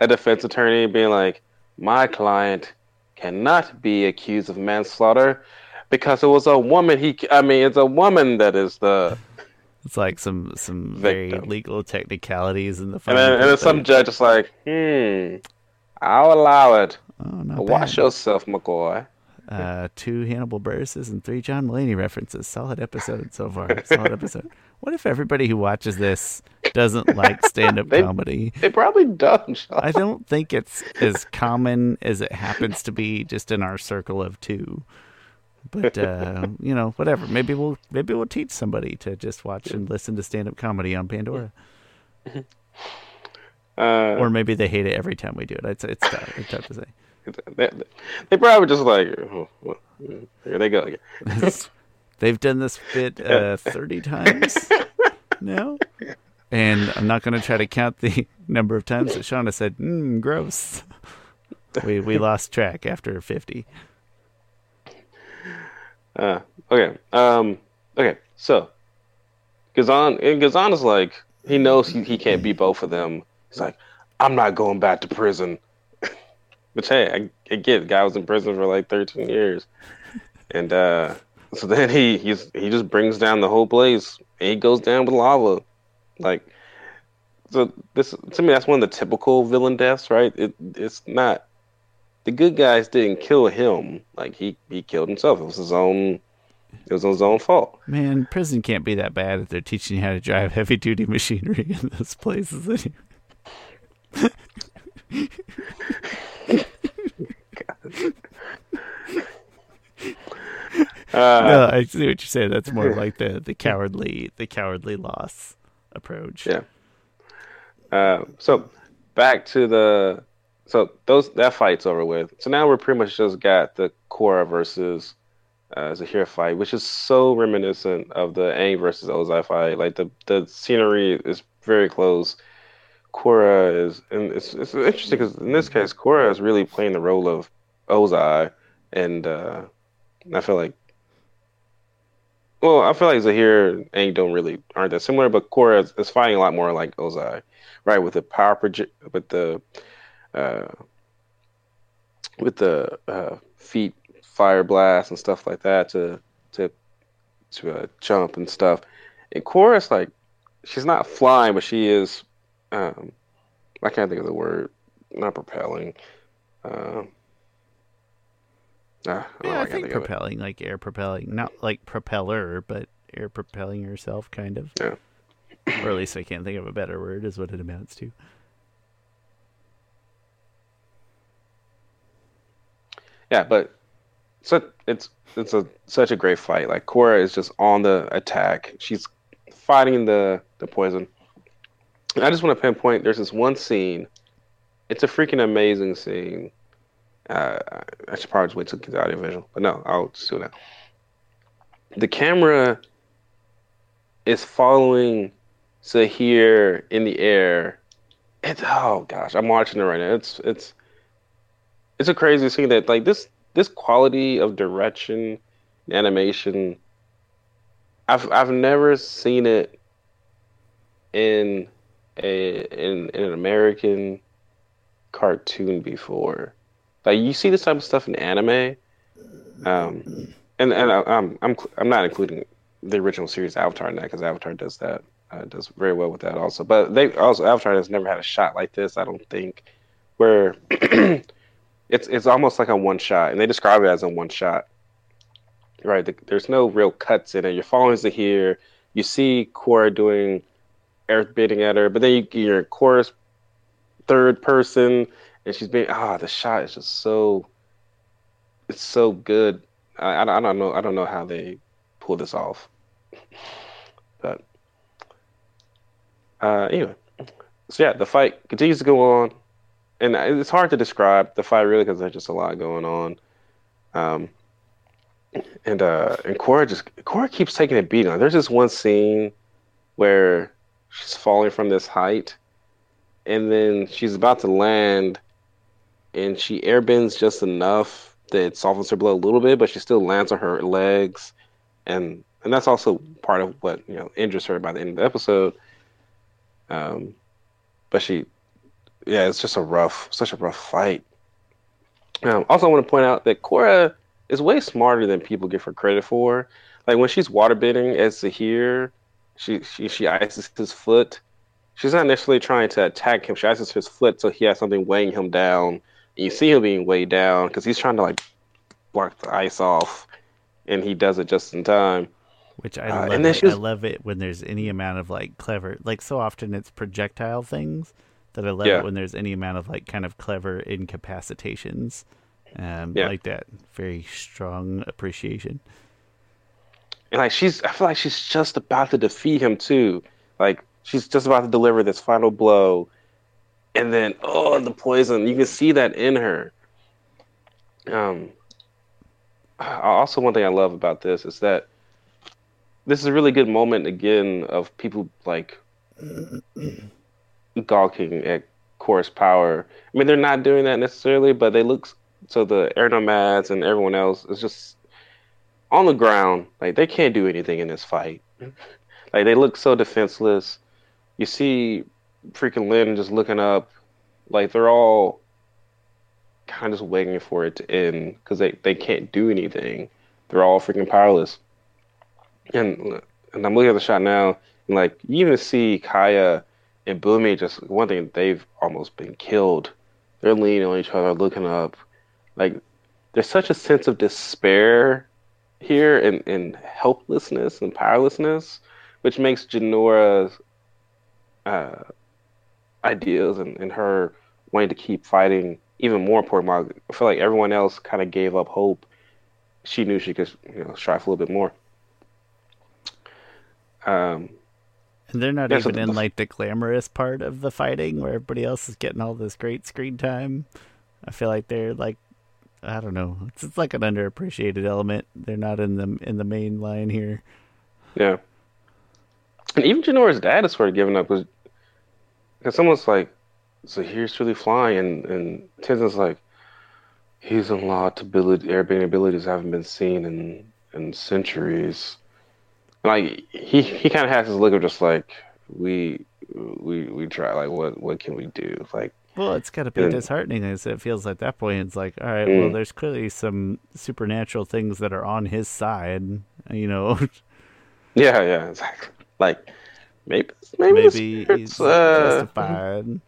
a defense attorney being like, my client cannot be accused of manslaughter because it was a woman. He, I mean, it's a woman that is the. It's like some some very Victim. legal technicalities in the And then, and then some judge is like, hmm, I'll allow it. Oh, not watch bad. yourself, McCoy. Uh, two Hannibal Buress's and three John Mulaney references. Solid episode so far. [LAUGHS] Solid episode. What if everybody who watches this doesn't like stand-up [LAUGHS] comedy? They probably don't. [LAUGHS] I don't think it's as common as it happens to be just in our circle of two. But uh, you know, whatever. Maybe we'll maybe we'll teach somebody to just watch and listen to stand-up comedy on Pandora, Uh, or maybe they hate it every time we do it. It's it's tough. It's tough to say. [LAUGHS] they, they probably just like, oh, well, here they go again. [LAUGHS] They've done this bit uh, 30 times now. And I'm not going to try to count the number of times that Shauna said, mm, gross. We, we lost track after 50. Uh, okay. Um, okay. So, Ghazan, and Ghazan is like, he knows he, he can't beat both of them. He's like, I'm not going back to prison. [LAUGHS] Which, hey, I, I get. Guy was in prison for like 13 years. And uh, so then he he's, he just brings down the whole place. And he goes down with lava. Like, so this to me, that's one of the typical villain deaths, right? It It's not. The good guys didn't kill him. Like, he, he killed himself. It was his own. It was his own fault. Man, prison can't be that bad if they're teaching you how to drive heavy duty [LAUGHS] machinery in those places. [LAUGHS] Uh, no, I see what you're saying. That's more like the, the cowardly the cowardly loss approach. Yeah. Uh, so back to the so those that fight's over with. So now we're pretty much just got the Korra versus uh, Zahir fight, which is so reminiscent of the Aang versus Ozai fight. Like the the scenery is very close. Korra is, and it's it's interesting because in this case, Korra is really playing the role of Ozai, and uh, I feel like. Well, I feel like Zahir and Aang don't really aren't that similar, but Korra is, is fighting a lot more like Ozai, right? With the power project, with the uh, with the uh, feet fire blast and stuff like that to to to uh, jump and stuff. And Korra's like she's not flying, but she is. Um, I can't think of the word. Not propelling. Um, ah, I Yeah, I can't think propelling, like air propelling, not like propeller, but air propelling yourself, kind of. Yeah. Or at least I can't think of a better word, is what it amounts to. Yeah, but so it's it's a such a great fight. Like Korra is just on the attack. She's fighting the the poison. And I just want to pinpoint. There's this one scene. It's a freaking amazing scene. Uh, I should probably just wait till it gets audio visual, but no, I'll just do that. The camera is following Zahir in the air. It's oh gosh, I'm watching it right now. It's it's it's a crazy scene that like this this quality of direction animation I've I've never seen it in a in, in an American cartoon before. Like you see this type of stuff in anime, um, and and I, I'm I'm I'm not including the original series Avatar in that because Avatar does that uh, does very well with that also. But they also Avatar has never had a shot like this. I don't think where [CLEARS THROAT] it's it's almost like a one shot, and they describe it as a one shot. Right, the, there's no real cuts in it. You're following Zahir. You see Korra doing earth bending at her, but then you, you're in Korra's third person, and she's being ah, the shot is just so it's so good. I, I, I don't know I don't know how they pull this off, [SIGHS] but uh, anyway, so yeah, the fight continues to go on, and it's hard to describe the fight really because there's just a lot going on. Um, and uh and Korra just Korra keeps taking a beating. Like, there's this one scene where she's falling from this height, and then she's about to land, and she airbends just enough that it softens her blow a little bit, but she still lands on her legs, and and that's also part of what you know injures her by the end of the episode. Um, but she, yeah, it's just a rough, such a rough fight. Um, also, I want to point out that Korra is way smarter than people give her credit for. Like when she's waterbending as Zahir, she she she ices his foot. She's not necessarily trying to attack him. She ices his foot so he has something weighing him down. And you see him being weighed down because he's trying to like block the ice off, and he does it just in time. Which I Uh, love. it. I love it when there's any amount of like clever, like so often it's projectile things that I love Yeah. it when there's any amount of like kind of clever incapacitations, um, Yeah. like that. Very strong appreciation. And like she's, I feel like she's just about to defeat him too. Like she's just about to deliver this final blow, and then oh, the poison! You can see that in her. Um. Also, one thing I love about this is that this is a really good moment again of people like gawking at Korra's Power. I mean, they're not doing that necessarily, but they look so the air nomads and everyone else is just on the ground. Like they can't do anything in this fight. [LAUGHS] like they look so defenseless. You see freaking Lin just looking up. Like they're all kind of just waiting for it to end because they, they can't do anything. They're all freaking powerless. And and I'm looking at the shot now, and like you even see Kai and Bumi just one thing they've almost been killed. They're leaning on each other, looking up. Like there's such a sense of despair here and, and helplessness and powerlessness, which makes Jinora's uh, ideas and, and her wanting to keep fighting even more important. I feel like everyone else kind of gave up hope. She knew she could you know, strive a little bit more. Um, they're not Yeah, so even in the- like the glamorous part of the fighting where everybody else is getting all this great screen time. I feel like they're like I don't know. It's, it's like an underappreciated element. They're not in the in the main line here. Yeah. And even Jinora's dad is sort of giving up because someone's like, Zahir's truly flying, and, and Tenzin's like, he's unlocked ability, airbending abilities haven't been seen in in centuries. Like he he kind of has this look of just like we we we try like what what can we do like Well, it's got to be And- disheartening as it feels at that point. It's like, all right, well, Mm. there's clearly some supernatural things that are on his side. You know, [LAUGHS] yeah yeah exactly like maybe maybe, maybe he's uh, justified.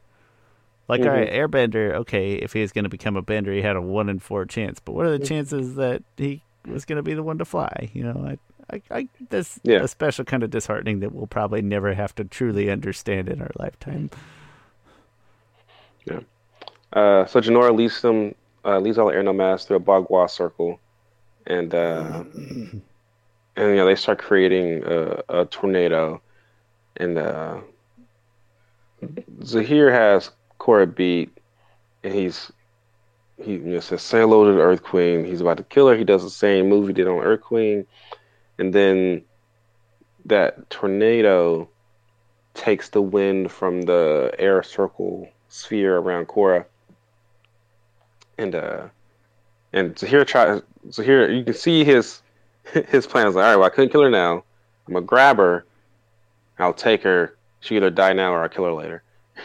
Like, all right, Airbender. Okay, if he's going to become a bender, he had a one in four chance. But what are the Mm. chances that he was going to be the one to fly? You know, I, I, I that's Yeah. a special kind of disheartening that we'll probably never have to truly understand in our lifetime. Uh, so Jinora leads them, uh, leads all the air nomads through a Bagua circle, and uh, [CLEARS THROAT] and you know they start creating a, a tornado, and uh, Zahir has Korra beat, and he's he you know, says say hello to the Earth Queen. He's about to kill her. He does the same move he did on Earth Queen, and then that tornado takes the wind from the air circle sphere around Korra. And uh and Zahir tries Zahir you can see his [LAUGHS] his plan. Is like, all right, well I couldn't kill her now. I'm gonna grab her, I'll take her, she either die now or I'll kill her later. [LAUGHS]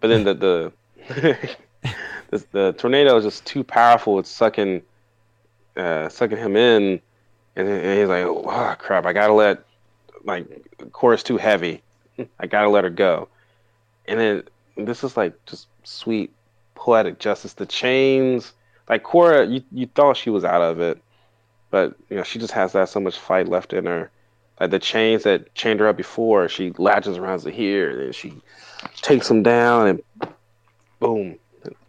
But then the the [LAUGHS] the, the tornado is just too powerful, it's sucking uh sucking him in and, he's like, oh crap, I gotta let like Korra's too heavy. I gotta let her go. And then this is like just sweet poetic justice. The chains, like Korra, you, you thought she was out of it, but you know she just has that so much fight left in her. Like the chains that chained her up before, she latches around Zahir, and she takes them down and boom,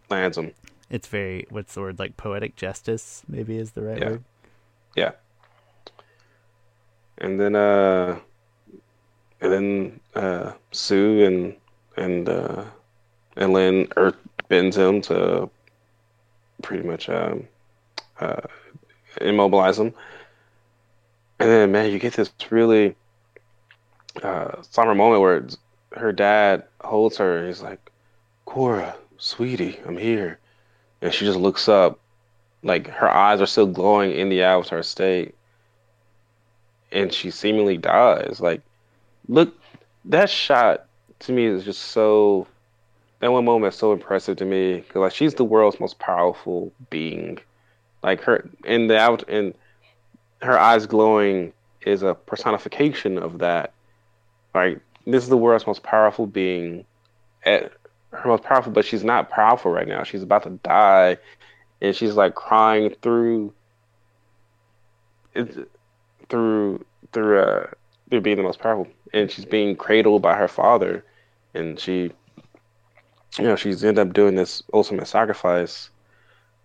lands them. It's very what's the word like poetic justice maybe is the right Yeah. word. Yeah. And then uh and then uh Su and and uh and Lin earth bends him to pretty much um uh immobilize him. And then, man, you get this really uh, somber moment where her dad holds her he's like, Korra, sweetie, I'm here. And she just looks up, like her eyes are still glowing in the avatar state. And she seemingly dies. Like, look, that shot to me is just so. That one moment is so impressive to me because like she's the world's most powerful being, like her in the out and her eyes glowing is a personification of that. Like this is the world's most powerful being, at her most powerful, but she's not powerful right now. She's about to die, and she's like crying through, it, through through uh through being the most powerful, and she's being cradled by her father, and she, you know, she's ended up doing this ultimate sacrifice.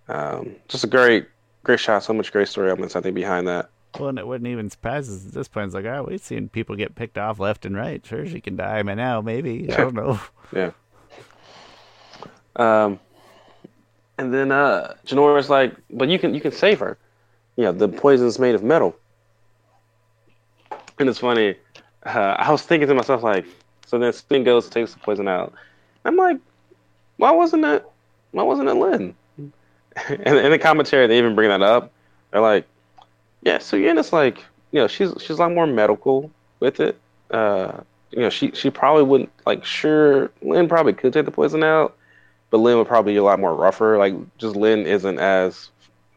Um, just a great, great shot. So much great story elements I think behind that. Well, and it wouldn't even surprise us at this point. It's like, oh, we've seen people get picked off left and right. Sure, she can die by now, maybe. I don't know. yeah. Um, and then uh, Jinora's like, but you can you can save her. Yeah, the poison's made of metal. And it's funny. Uh, I was thinking to myself like, so then Spin goes takes the poison out. I'm like, why wasn't it? Why wasn't it Lin? [LAUGHS] and in the commentary, they even bring that up. They're like, yeah, so Yenna's like, you know, she's she's a lot more medical with it. Uh, you know, she she probably wouldn't like. Sure, Lin probably could take the poison out, but Lin would probably be a lot more rougher. Like, just Lin isn't as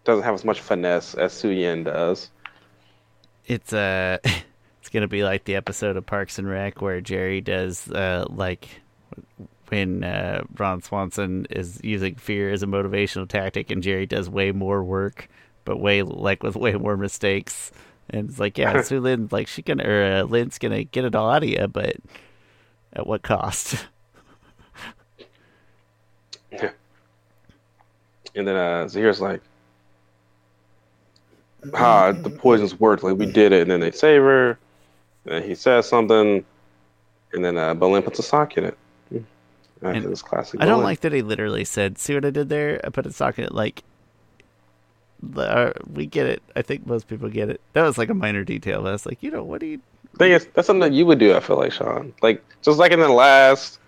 doesn't have as much finesse as Suyin does. It's uh [LAUGHS] it's gonna be like the episode of Parks and Rec where Jerry does uh like when uh, Ron Swanson is using fear as a motivational tactic, and Jerry does way more work, but way like with way more mistakes. And it's like, yeah, Sue Lin, [LAUGHS] like she can, or uh, Lin's gonna get it all out of you, but at what cost? [LAUGHS] yeah. And then uh, Zahir's like, ah, the poison's worked. Like we did it, and then they save her. And he says something, and then uh, Bolin puts a sock in it. And this classic. I don't like that he literally said, "See what I did there? I put a sock in it." Like, uh, we get it. I think most people get it. That was like a minor detail. But I was like, you know, what do you? Thing is, that's something that you would do. I feel like Sean, like just like in the last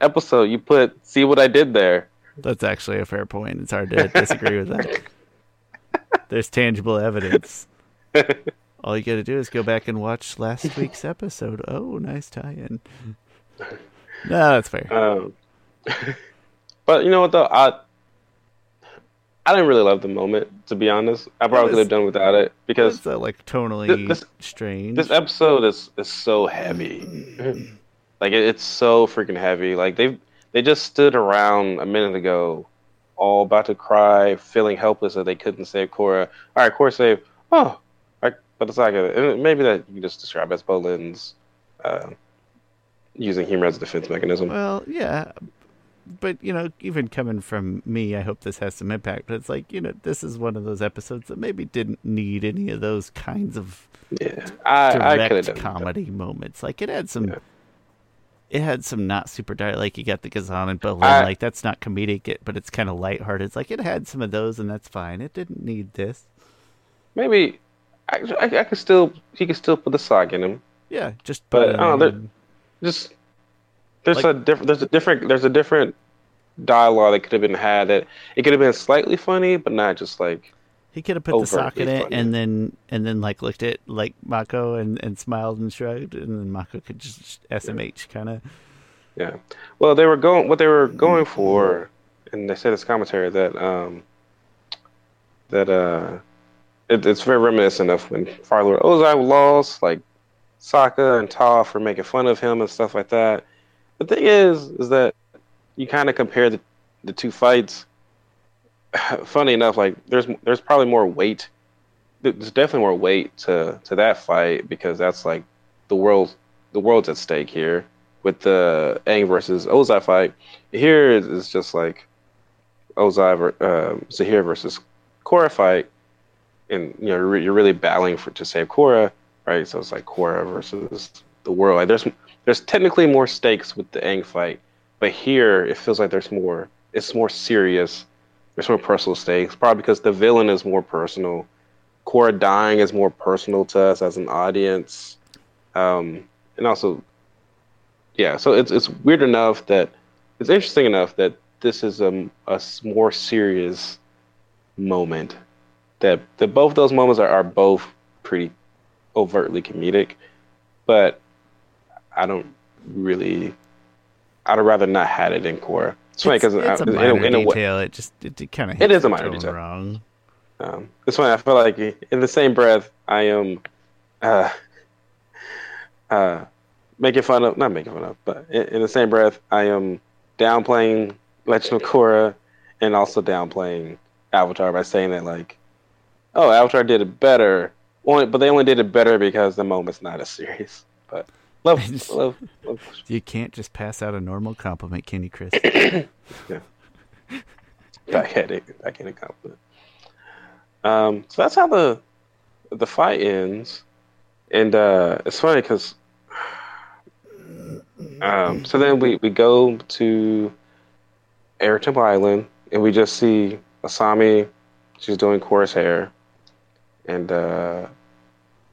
episode, you put, "See what I did there." That's actually a fair point. It's hard to disagree with that. [LAUGHS] There's tangible evidence. [LAUGHS] All you got to do is go back and watch last [LAUGHS] week's episode. Oh, nice tie-in. [LAUGHS] No, that's fair. Um, [LAUGHS] but you know what though, I I didn't really love the moment to be honest. I probably could have done without it because uh, like tonally this, strange. This episode is is so heavy. [CLEARS THROAT] like it, it's so freaking heavy. Like they they just stood around a minute ago, all about to cry, feeling helpless that they couldn't save Korra. All right, Korra saved. Oh, but it's like a, maybe that you can just describe as Bolin's. Uh, using humor as a defense mechanism. Well, yeah, but you know, even coming from me, I hope this has some impact. But it's like you know, this is one of those episodes that maybe didn't need any of those kinds of yeah, I, direct I comedy that. moments. Like it had some. Yeah. It had some not super dire, like you got the Ghazan and Bolin, like that's not comedic, but it's kind of lighthearted. It's like it had some of those, and that's fine. It didn't need this. Maybe I, I, I could still he could still put the sock in him. Yeah, just but I don't know just there's like, a different there's a different there's a different dialogue that could have been had that it could have been slightly funny but not just like he could have put the sock in it funny. and then and then like looked at like Mako and, and smiled and shrugged and then Mako could just SMH kind of yeah well they were going what they were going for and they said this commentary that um that uh it, it's very reminiscent of when Fire Lord Ozai lost like Sokka and Toph were making fun of him and stuff like that. The thing is, is that you kind of compare the, the two fights. [SIGHS] Funny enough, like there's there's probably more weight. There's definitely more weight to to that fight because that's like the world the world's at stake here with the Aang versus Ozai fight. Here is just like Ozai uh, Zahir versus Korra fight, and you know you're really battling for to save Korra right? So it's like Korra versus the world. Like there's there's technically more stakes with the Aang fight, but here it feels like there's more. It's more serious. There's more personal stakes, probably because the villain is more personal. Korra dying is more personal to us as an audience, um, and also, yeah. So it's it's weird enough that it's interesting enough that this is a, a more serious moment. That that both those moments are, are both pretty overtly comedic, but I don't really. I'd rather not had it in Korra. It's funny because it's a in, minor a- in a way, detail. It just it, it kind of It is a minor detail. wrong. Um, it's funny. I feel like in the same breath, I am uh, uh, making fun of, not making fun of, but in, in the same breath, I am downplaying Legend of Korra and also downplaying Avatar by saying that, like, oh, Avatar did it better. Only, but they only did it better because the moment's not as serious. But love, [LAUGHS] love, love. You can't just pass out a normal compliment, can you, Chris? [COUGHS] yeah. backhanded, backhanded compliment. Um, so that's how the the fight ends, and uh, it's funny because um, so then we we go to Air Temple Island, and we just see Asami. She's doing Korra's hair, and uh,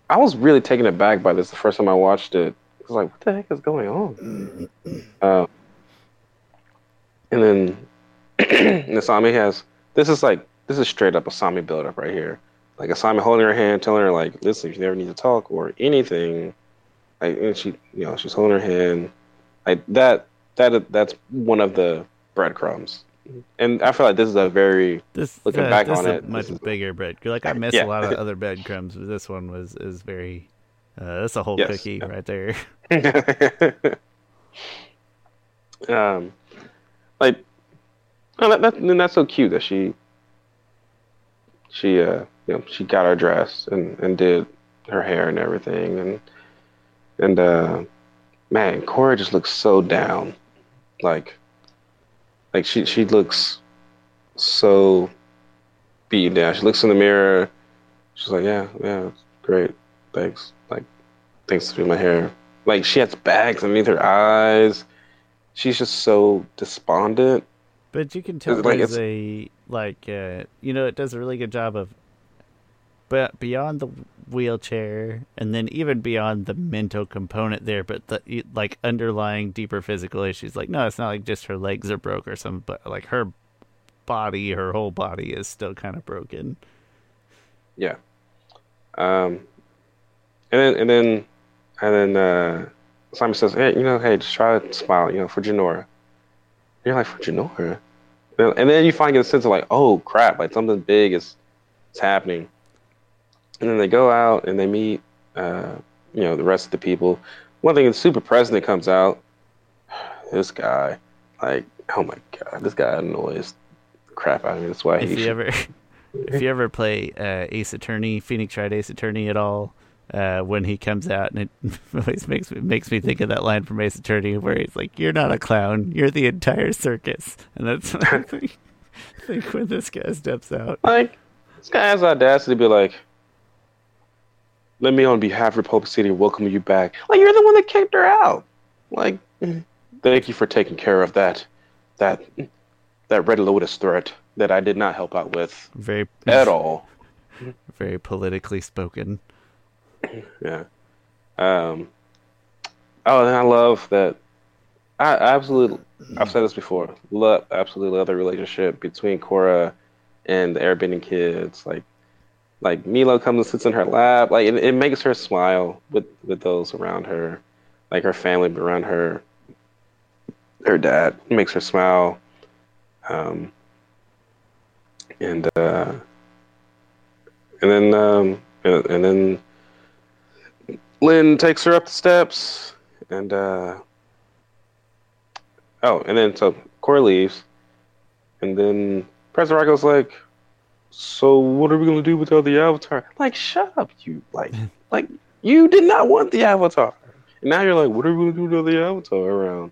I was really taken aback by this the first time I watched it. I was like, "What the heck is going on?" Um, and then [CLEARS THROAT] Asami has this is like this is straight up Asami build up right here. Like Asami holding her hand, telling her like, listen, if you ever need to talk or anything, like and she you know, she's holding her hand. Like that that that's one of the breadcrumbs. And I feel like this is a very This Looking uh, back this on is a it, much bigger bread. Like I miss Yeah. a lot of other breadcrumbs, but this one was is very. Uh, that's a whole Yes, cookie right there. [LAUGHS] [LAUGHS] um, like, oh, that, that, and that's so cute that she, she, uh, you know, she got her dress and and did her hair and everything, and and uh, man, Korra just looks so down, like, like she she looks so beaten down. She looks in the mirror. She's like, yeah, yeah, great, thanks, like, thanks for doing my hair. Like she has bags underneath her eyes. She's just so despondent. But you can tell It's like there's a like uh, you know it does a really good job of, but beyond the wheelchair and then even beyond the mental component there, but the like underlying deeper physical issues. Like no, it's not like just her legs are broke or something, but like her body, her whole body is still kind of broken. Yeah. Um, and then and then and then uh, Asami says, "Hey, you know, hey, just try to smile, you know, for Jinora." You're like, "For Jinora?" And then you finally get a sense of like, "Oh crap! Like something big is, is happening." And then they go out and they meet, uh, you know, the rest of the people. One thing, the super president comes out. [SIGHS] This guy, like, oh my god, this guy annoys the crap out of me. That's why if he you ever [LAUGHS] if you ever play uh, Ace Attorney, Phoenix Wright Ace Attorney at all, uh, when he comes out and it [LAUGHS] always makes me makes me think of that line from Ace Attorney where he's like, "You're not a clown, you're the entire circus," and that's what I [LAUGHS] think, think when this guy steps out. Like, this guy has audacity to be like, let me on behalf of Republic City welcome you back. Like, you're the one that kicked her out. Like, thank you for taking care of that, that, that Red Lotus threat that I did not help out with Very at [LAUGHS] all. very politically spoken. Yeah. Um. Oh, and I love that. I absolutely. I've said this before. Love absolutely love the relationship between Korra and the Airbending kids. Like, like Meelo comes and sits in her lap. Like, it, it makes her smile with with those around her, like her family around her. Her dad makes her smile. Um. And uh. And then um. And, and then Lin takes her up the steps, and uh, oh, and then so Korra leaves, and then President Raiko's like, "So what are we gonna do without the Avatar?" Like, shut up, you like, [LAUGHS] like you did not want the Avatar, and now you're like, "What are we gonna do without the Avatar around?"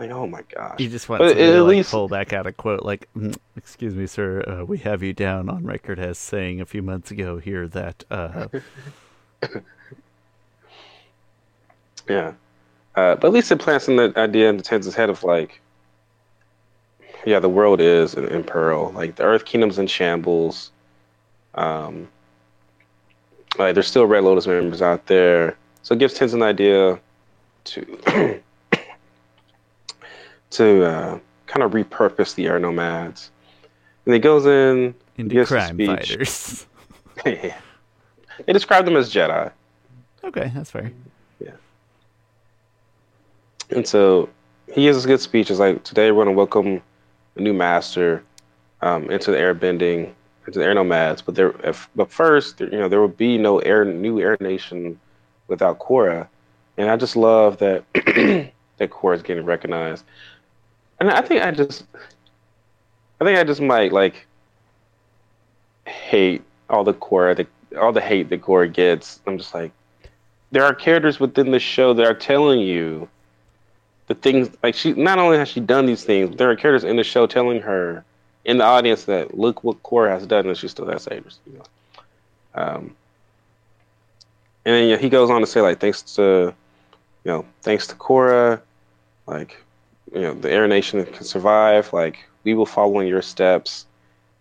Like, oh my gosh. You just want But somebody at to like, least- pull back out a quote like, "Mm, "Excuse me, sir, uh, we have you down on record as saying a few months ago here that." Uh, [LAUGHS] Yeah. Uh, but at least it plants in the idea in Tenz's head of like, yeah, the world is in, in peril. Like the Earth Kingdom's in shambles. Um, like there's still Red Lotus members out there, so it gives Tenzin an idea to [COUGHS] to uh, kind of repurpose the air nomads. And he goes in into crime fighters. [LAUGHS] yeah. They describe them as Jedi. Okay, that's fair. Yeah. And so he gives a good speech. It's like today we're going to welcome a new master um, into the airbending, into the air nomads. But there, if, but first, you know, there will be no air new air nation without Korra. And I just love that [CLEARS THROAT] that Korra is getting recognized. And I think I just, I think I just might like hate all the Korra, the, all the hate that Korra gets. I'm just like, there are characters within the show that are telling you the things like she not only has she done these things, there are characters in the show telling her in the audience that look what Korra has done and she still has sabers. You know. Um, and then yeah, he goes on to say like thanks to you know thanks to Korra, like you know the Air Nation can survive. Like we will follow in your steps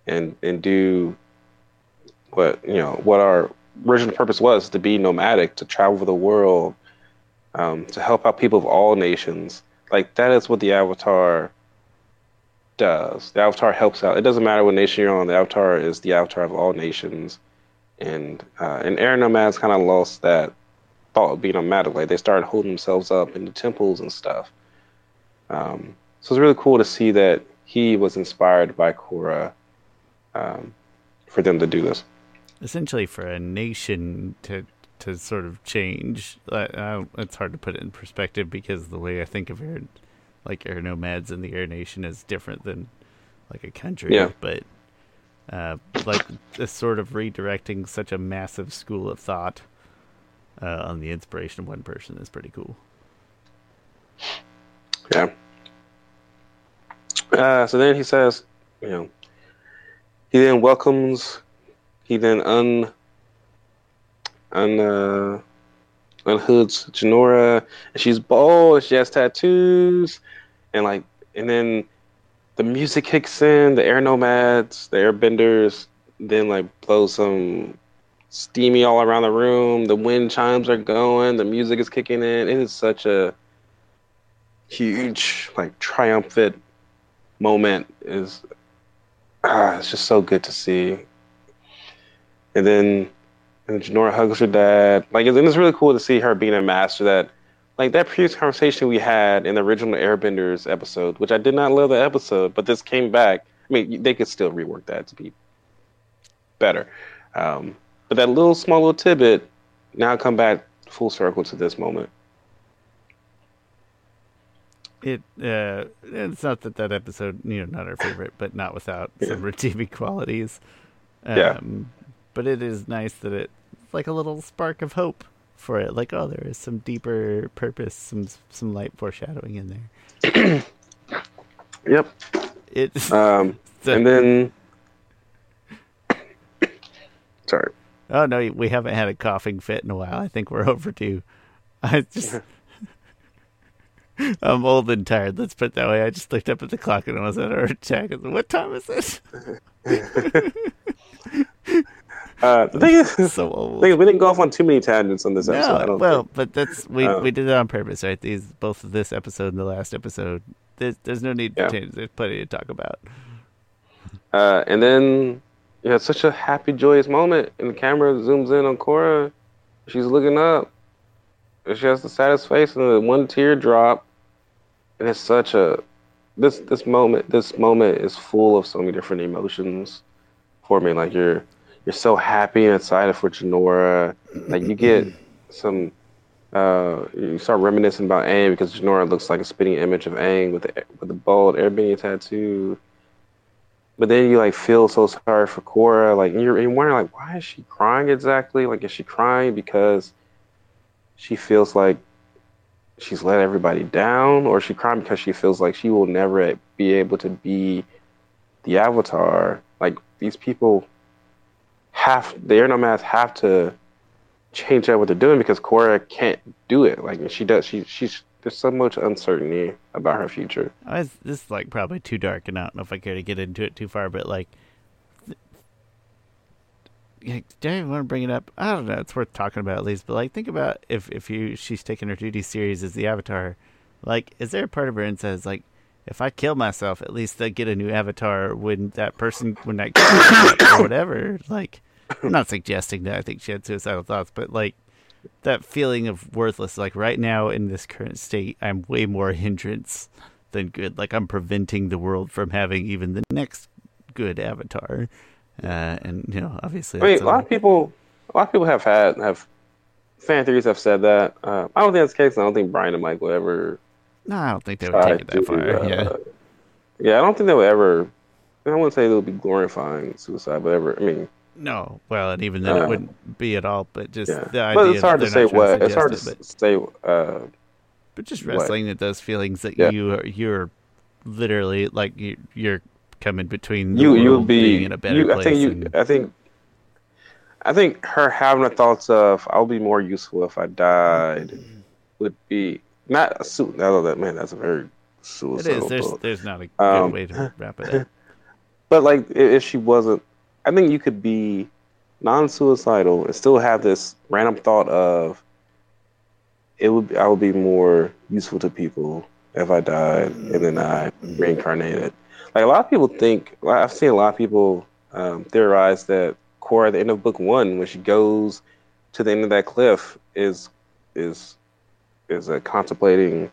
and and do what you know what our original purpose was to be nomadic, to travel the world, um, to help out people of all nations. Like that is what the Avatar does. The Avatar helps out. It doesn't matter what nation you're on. The Avatar is the Avatar of all nations, and uh, and Air Nomads kind of lost that thought of being nomadic. Like they started holding themselves up in the temples and stuff. Um, so it's really cool to see that he was inspired by Korra um, for them to do this essentially for a nation to to sort of change. Uh, it's hard to put it in perspective because the way I think of air, like air nomads in the air nation is different than like a country. Yeah. But uh, like this sort of redirecting such a massive school of thought uh, on the inspiration of one person is pretty cool. Yeah. Uh, so then he says, you know, he then welcomes he then un un uh, unhoods Jinora, and she's bald. She has tattoos, and like, and then the music kicks in. The air nomads, the airbenders, then like blow some steamy all around the room. The wind chimes are going. The music is kicking in. It is such a huge, like, triumphant moment. Is ah, it's just so good to see and then and Jinora hugs her dad. Like, and it's really cool to see her being a master that, like, that previous conversation we had in the original Airbenders episode, which I did not love the episode, but this came back. I mean, they could still rework that to be better. Um, but that little small little tidbit now come back full circle to this moment. It uh, it's not that that episode, you know, not our favorite, but not without yeah. some redeeming qualities. Um, yeah but it is nice that it's like a little spark of hope for it. Like, oh, there is some deeper purpose, some some light foreshadowing in there. [CLEARS THROAT] yep. It's um, and [LAUGHS] then [COUGHS] sorry. Oh no, we haven't had a coughing fit in a while. I think we're [LAUGHS] overdue. I just. [LAUGHS] I'm old and tired. Let's put it that way. I just looked up at the clock and I was at our check. What time is it? Uh, the thing is, so old. Thing is, we didn't go off on too many tangents on this no, episode. well, think. but that's we uh, we did it on purpose, right? These both this episode and the last episode. There's there's no need yeah. to change. There's plenty to talk about. Uh, and then you had such a happy, joyous moment, and the camera zooms in on Korra. She's looking up, and she has the saddest face, and the one tear drop, and it's such a this this moment. This moment is full of so many different emotions for me. Like you're you're so happy and excited for Jinora. Like you get some, uh, you start reminiscing about Aang because Jinora looks like a spitting image of Aang with the with the bald airbending tattoo. But then you like feel so sorry for Korra. Like you're, you're wondering like why is she crying exactly? Like is she crying because she feels like she's let everybody down, or is she crying because she feels like she will never be able to be the Avatar? Like these people have the air nomads have to change up what they're doing because Korra can't do it. Like she does, she she's there's so much uncertainty about her future. Oh, I this is like probably too dark, and I don't know if I care to get into it too far. But like, like, do I even want to bring it up? I don't know. It's worth talking about at least. But like, think about if if you she's taking her 2D series as the Avatar. Like, is there a part of her that says like, if I kill myself, at least they get a new avatar when that person when that [COUGHS] or whatever. Like, I'm not suggesting that I think she had suicidal thoughts, but like that feeling of worthless. Like right now in this current state, I'm way more hindrance than good. Like I'm preventing the world from having even the next good avatar. Uh, and you know, obviously, I mean, a lot of people, a lot of people have had have fan theories have said that. Uh, I don't think that's the case. I don't think Bryan and Mike will ever. No, I don't think they would take it that to, far. uh, yeah, Yeah, I don't think they would ever. I wouldn't say they'll be glorifying suicide, but ever. I mean, no. Well, and even then, it Uh, wouldn't be at all. But just yeah. the idea. but it's hard to say what. It's hard to it, s- say. Uh, but, but just what. wrestling at those feelings that Yeah. you are, you're literally like you, you're coming between you you'll be. being in a better you, place. I think you. and- I think. I think her having the thoughts of "I'll be more useful if I died" would be not a suit. I know that man. That's a very it suicidal. is. There's there's not a good Um, way to [LAUGHS] wrap it up. But like, if she wasn't, I think you could be non-suicidal and still have this random thought of, it would be, I would be more useful to people if I died and then I reincarnated. Like a lot of people think, I've seen a lot of people um, theorize that Korra at the end of book one, when she goes to the end of that cliff, is is is uh, contemplating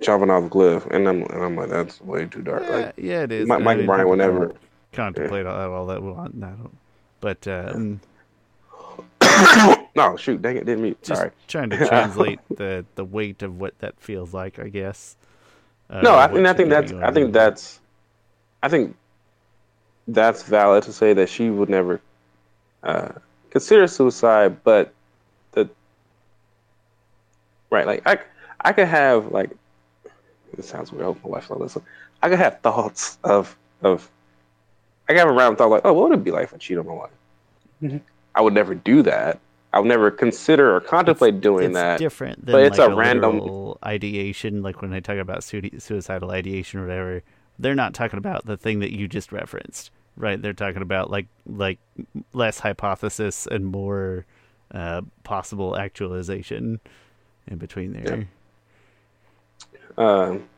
jumping off a cliff, and I'm and I'm like, that's way too dark. Yeah, Like yeah, it is. Mike, Mike Bryan would never. Contemplate all, all that we want. I don't. But um, no, [COUGHS] shoot, dang it, didn't mute. Sorry. trying to [LAUGHS] translate the the weight of what that feels like, I guess. Uh, No, I what think I think that's I think that's I think that's valid to say that she would never uh, consider suicide, but the right, like I I could have like It sounds weird. I hope my wife will listen. I could have thoughts of of I have a random thought like, oh, what would it be like if I cheat on my wife? Mhm. I would never do that. I would never consider or contemplate doing that. it's that. different than but it's like a random- ideation. Like when I talk about sui- suicidal ideation or whatever, they're not talking about the thing that you just referenced, right? They're talking about like like less hypothesis and more uh, possible actualization in between there. Um,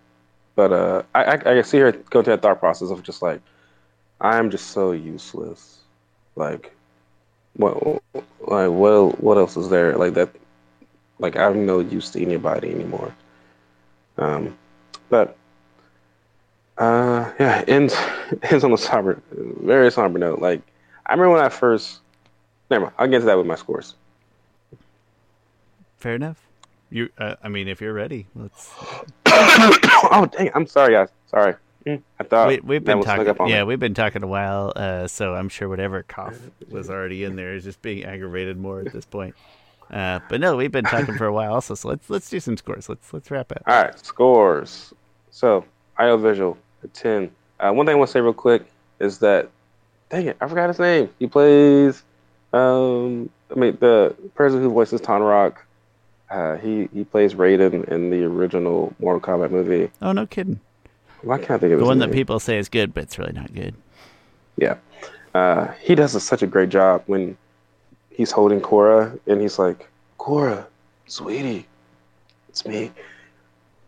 but uh, I, I I see her go through that thought process of just like, I'm just so useless. Like, what like what what else is there like that? Like I'm no use to anybody anymore. Um, but uh, yeah, ends [LAUGHS] ends on a somber, very somber note. Like I remember when I first. Never mind. I'll get to that with my scores. Fair enough. You, uh, I mean, if you're ready, let's. [COUGHS] oh dang! I'm sorry, guys. Sorry. Thought we, we've been talking. up on me. Yeah, we've been talking a while. Uh, so I'm sure whatever cough was already in there is just being aggravated more at this point. Uh, but no, we've been talking for a while also. So let's let's do some scores. Let's let's wrap up. All right, scores. So, IO Visual, a 10. Uh, one thing I want to say real quick is that, dang it, I forgot his name. He plays, um, I mean, the person who voices Tonraq, uh, he, he plays Raiden in the original Mortal Kombat movie. Oh no, kidding. Why can't think of The one name? that people say is good, but it's really not good. Yeah. Uh, he does a, such a great job when he's holding Korra and he's like, Korra, sweetie, it's me.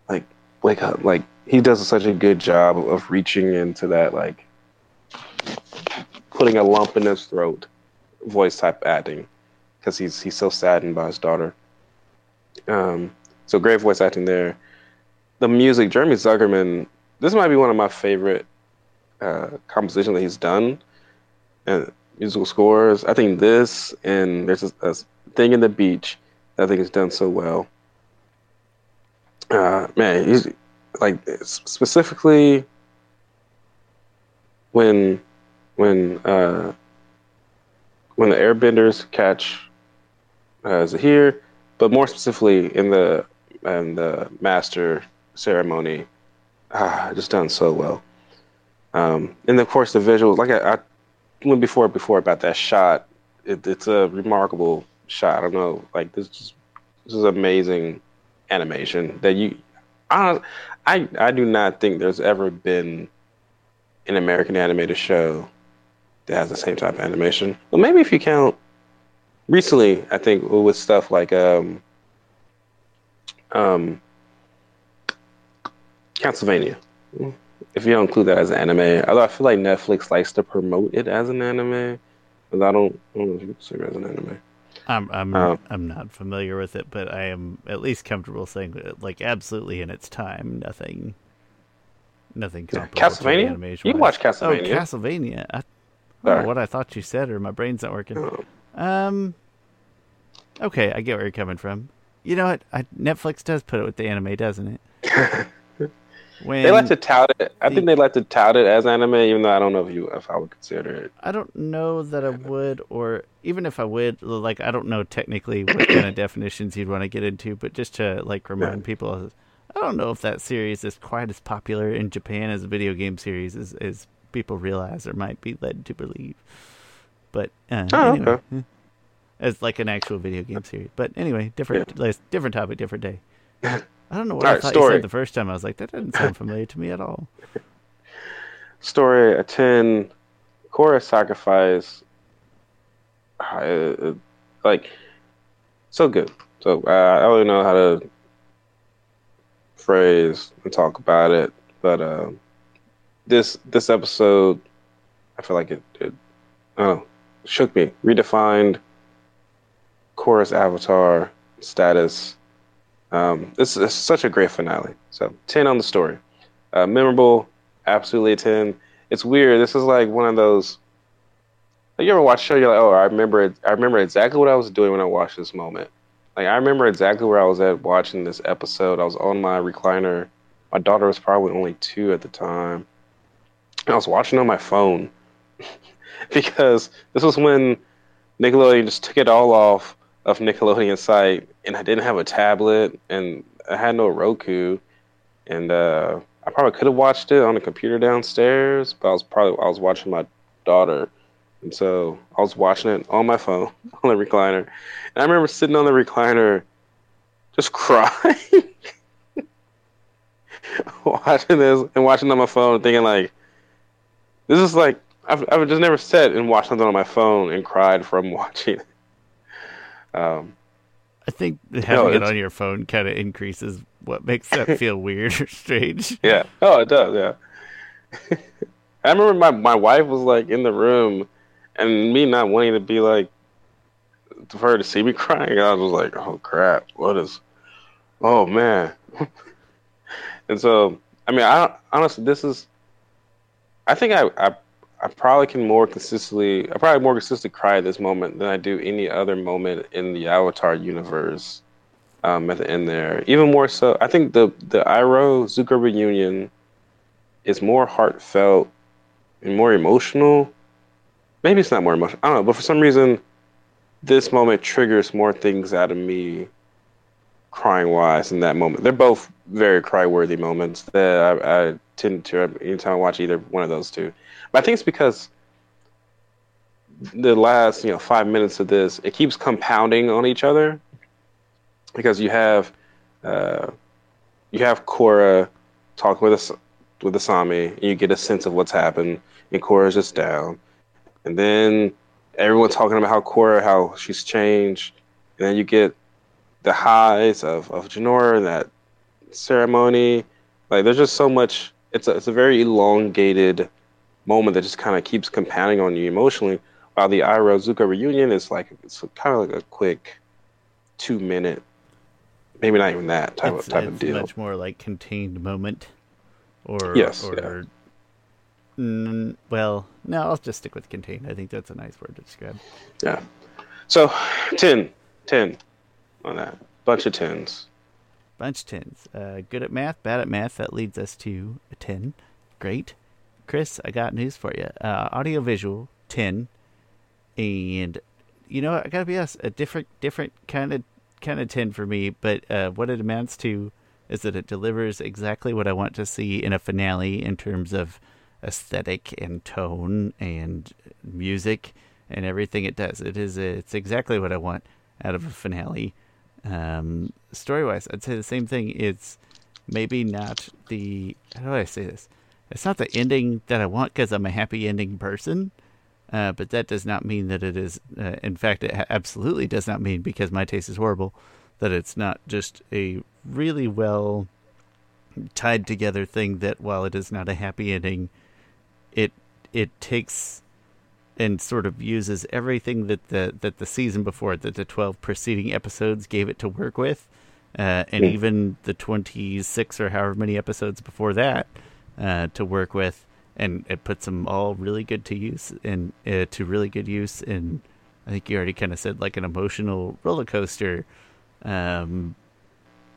Like, wake up. Like, he does such a good job of reaching into that, like, putting a lump in his throat voice type acting because he's, he's so saddened by his daughter. Um, so great voice acting there. The music, Jeremy Zuckerman, this might be one of my favorite uh, composition that he's done and musical scores. I think this and there's a, a thing in the beach that I think is done so well. Uh, man, he's like specifically when when uh, when the airbenders catch uh, Zahir, but more specifically in the in the master ceremony, ah, just done so well. Um, and of course the visuals, like I, I went before before about that shot. It, it's a remarkable shot. I don't know, like this is this is amazing animation that you. I I I do not think there's ever been an American animated show that has the same type of animation. Well, maybe if you count recently, I think with stuff like um, um, Castlevania. If you don't include that as an anime, although I feel like Netflix likes to promote it as an anime, because I don't, I don't know if you consider it as an anime. I'm I'm Um, I'm not familiar with it, but I am at least comfortable saying like absolutely in its time, nothing, nothing Yeah, comparable. to Castlevania? animation You watch Castlevania. Oh, Castlevania! I, I what I thought you said, or my brain's not working. Oh. Um, okay, I get where you're coming from. You know what? I, Netflix does put it with the anime, doesn't it? [LAUGHS] When They like to tout it. I the- think they like to tout it as anime, even though I don't know if you if I would consider it. I don't know that I would, or even if I would, like I don't know technically what kind of [COUGHS] definitions you'd want to get into, but just to like remind people, I don't know if that series is quite as popular in Japan as a video game series as, as people realize or might be led to believe. But uh, Oh, anyway, okay. as like an actual video game series. But anyway, different, like, different topic, different day. [LAUGHS] I don't know what I Alright, thought you said the first time. I was like, that doesn't sound familiar to me at all. [LAUGHS] Story a ten, Korra sacrifice. Uh, like so good. So uh, I don't really know how to phrase and talk about it, but uh, this this episode, I feel like it, it I shook me, redefined Korra's avatar status. Um, this is such a great finale. So ten on the story, uh, memorable, absolutely ten. It's weird. This is like one of those. Like you ever watch a show? You're like, oh, I remember. It, I remember exactly what I was doing when I watched this moment. Like I remember exactly where I was at watching this episode. I was on my recliner. My daughter was probably only two at the time. I was watching on my phone [LAUGHS] because this was when Nickelodeon just took it all off of Nickelodeon site, and I didn't have a tablet, and I had no Roku, and uh, I probably could have watched it on the computer downstairs, but I was probably I was watching my daughter, and so I was watching it on my phone [LAUGHS] on the recliner, and I remember sitting on the recliner, just crying, [LAUGHS] watching this and watching on my phone, thinking like, this is like I've I've just never sat and watched something on my phone and cried from [LAUGHS] watching. it. Um, I think having it on your phone kind of increases what makes that [LAUGHS] feel weird or strange. Yeah. Oh, it does. Yeah. [LAUGHS] I remember my my wife was like in the room, and me not wanting to be like for her to see me [LAUGHS] crying. I was like, oh crap, what is? Oh man. and so, I mean, I honestly, this is. I think I I I probably can more consistently. I probably more consistently cry at this moment than I do any other moment in the Avatar universe. Um, at the end there, even more so, I think the the Iroh Zuko reunion is more heartfelt and more emotional. Maybe it's not more emotional. I don't know, but for some reason, this moment triggers more things out of me, crying wise. In that moment, they're both very cry worthy moments that I, I tend to anytime I watch either one of those two. I think it's because the last you know five minutes of this it keeps compounding on each other because you have uh, you have Korra talking with us with Asami, and you get a sense of what's happened, and Korra's just down, and then everyone talking about how Korra how she's changed, and then you get the highs of of Jinora and that ceremony. Like there's just so much. It's a it's a very elongated moment that just kind of keeps compounding on you emotionally. While the Iroh Zuko reunion is like it's kind of like a quick two minute, maybe not even that type it's, of type it's of deal. much more like contained moment, or Yes, or mm, well, no, I'll just stick with contained. I think that's a nice word to describe. Yeah. So 10, 10 on that. Bunch of tens. Bunch tens. Uh, good at math, bad at math. That leads us to a ten. Great, Chris. I got news for you. Uh, audio visual ten, and you know? I gotta be honest. A different, different kind of kind of ten for me. But uh, what it amounts to is that it delivers exactly what I want to see in a finale in terms of aesthetic and tone and music and everything it does. It is it's exactly what I want out of a finale. Um, story wise, I'd say the same thing. It's maybe not the how do I say this? It's not the ending that I want because I'm a happy ending person. Uh, but that does not mean that it is. Uh, in fact, it absolutely does not mean because my taste is horrible that it's not just a really well tied together thing. That while it is not a happy ending, it it takes and sort of uses everything that the that the season before that the 12 preceding episodes gave it to work with uh, and mm. even the 26 or however many episodes before that uh, to work with and it puts them all really good to use and uh, to really good use and i think you already kind of said like an emotional roller coaster um,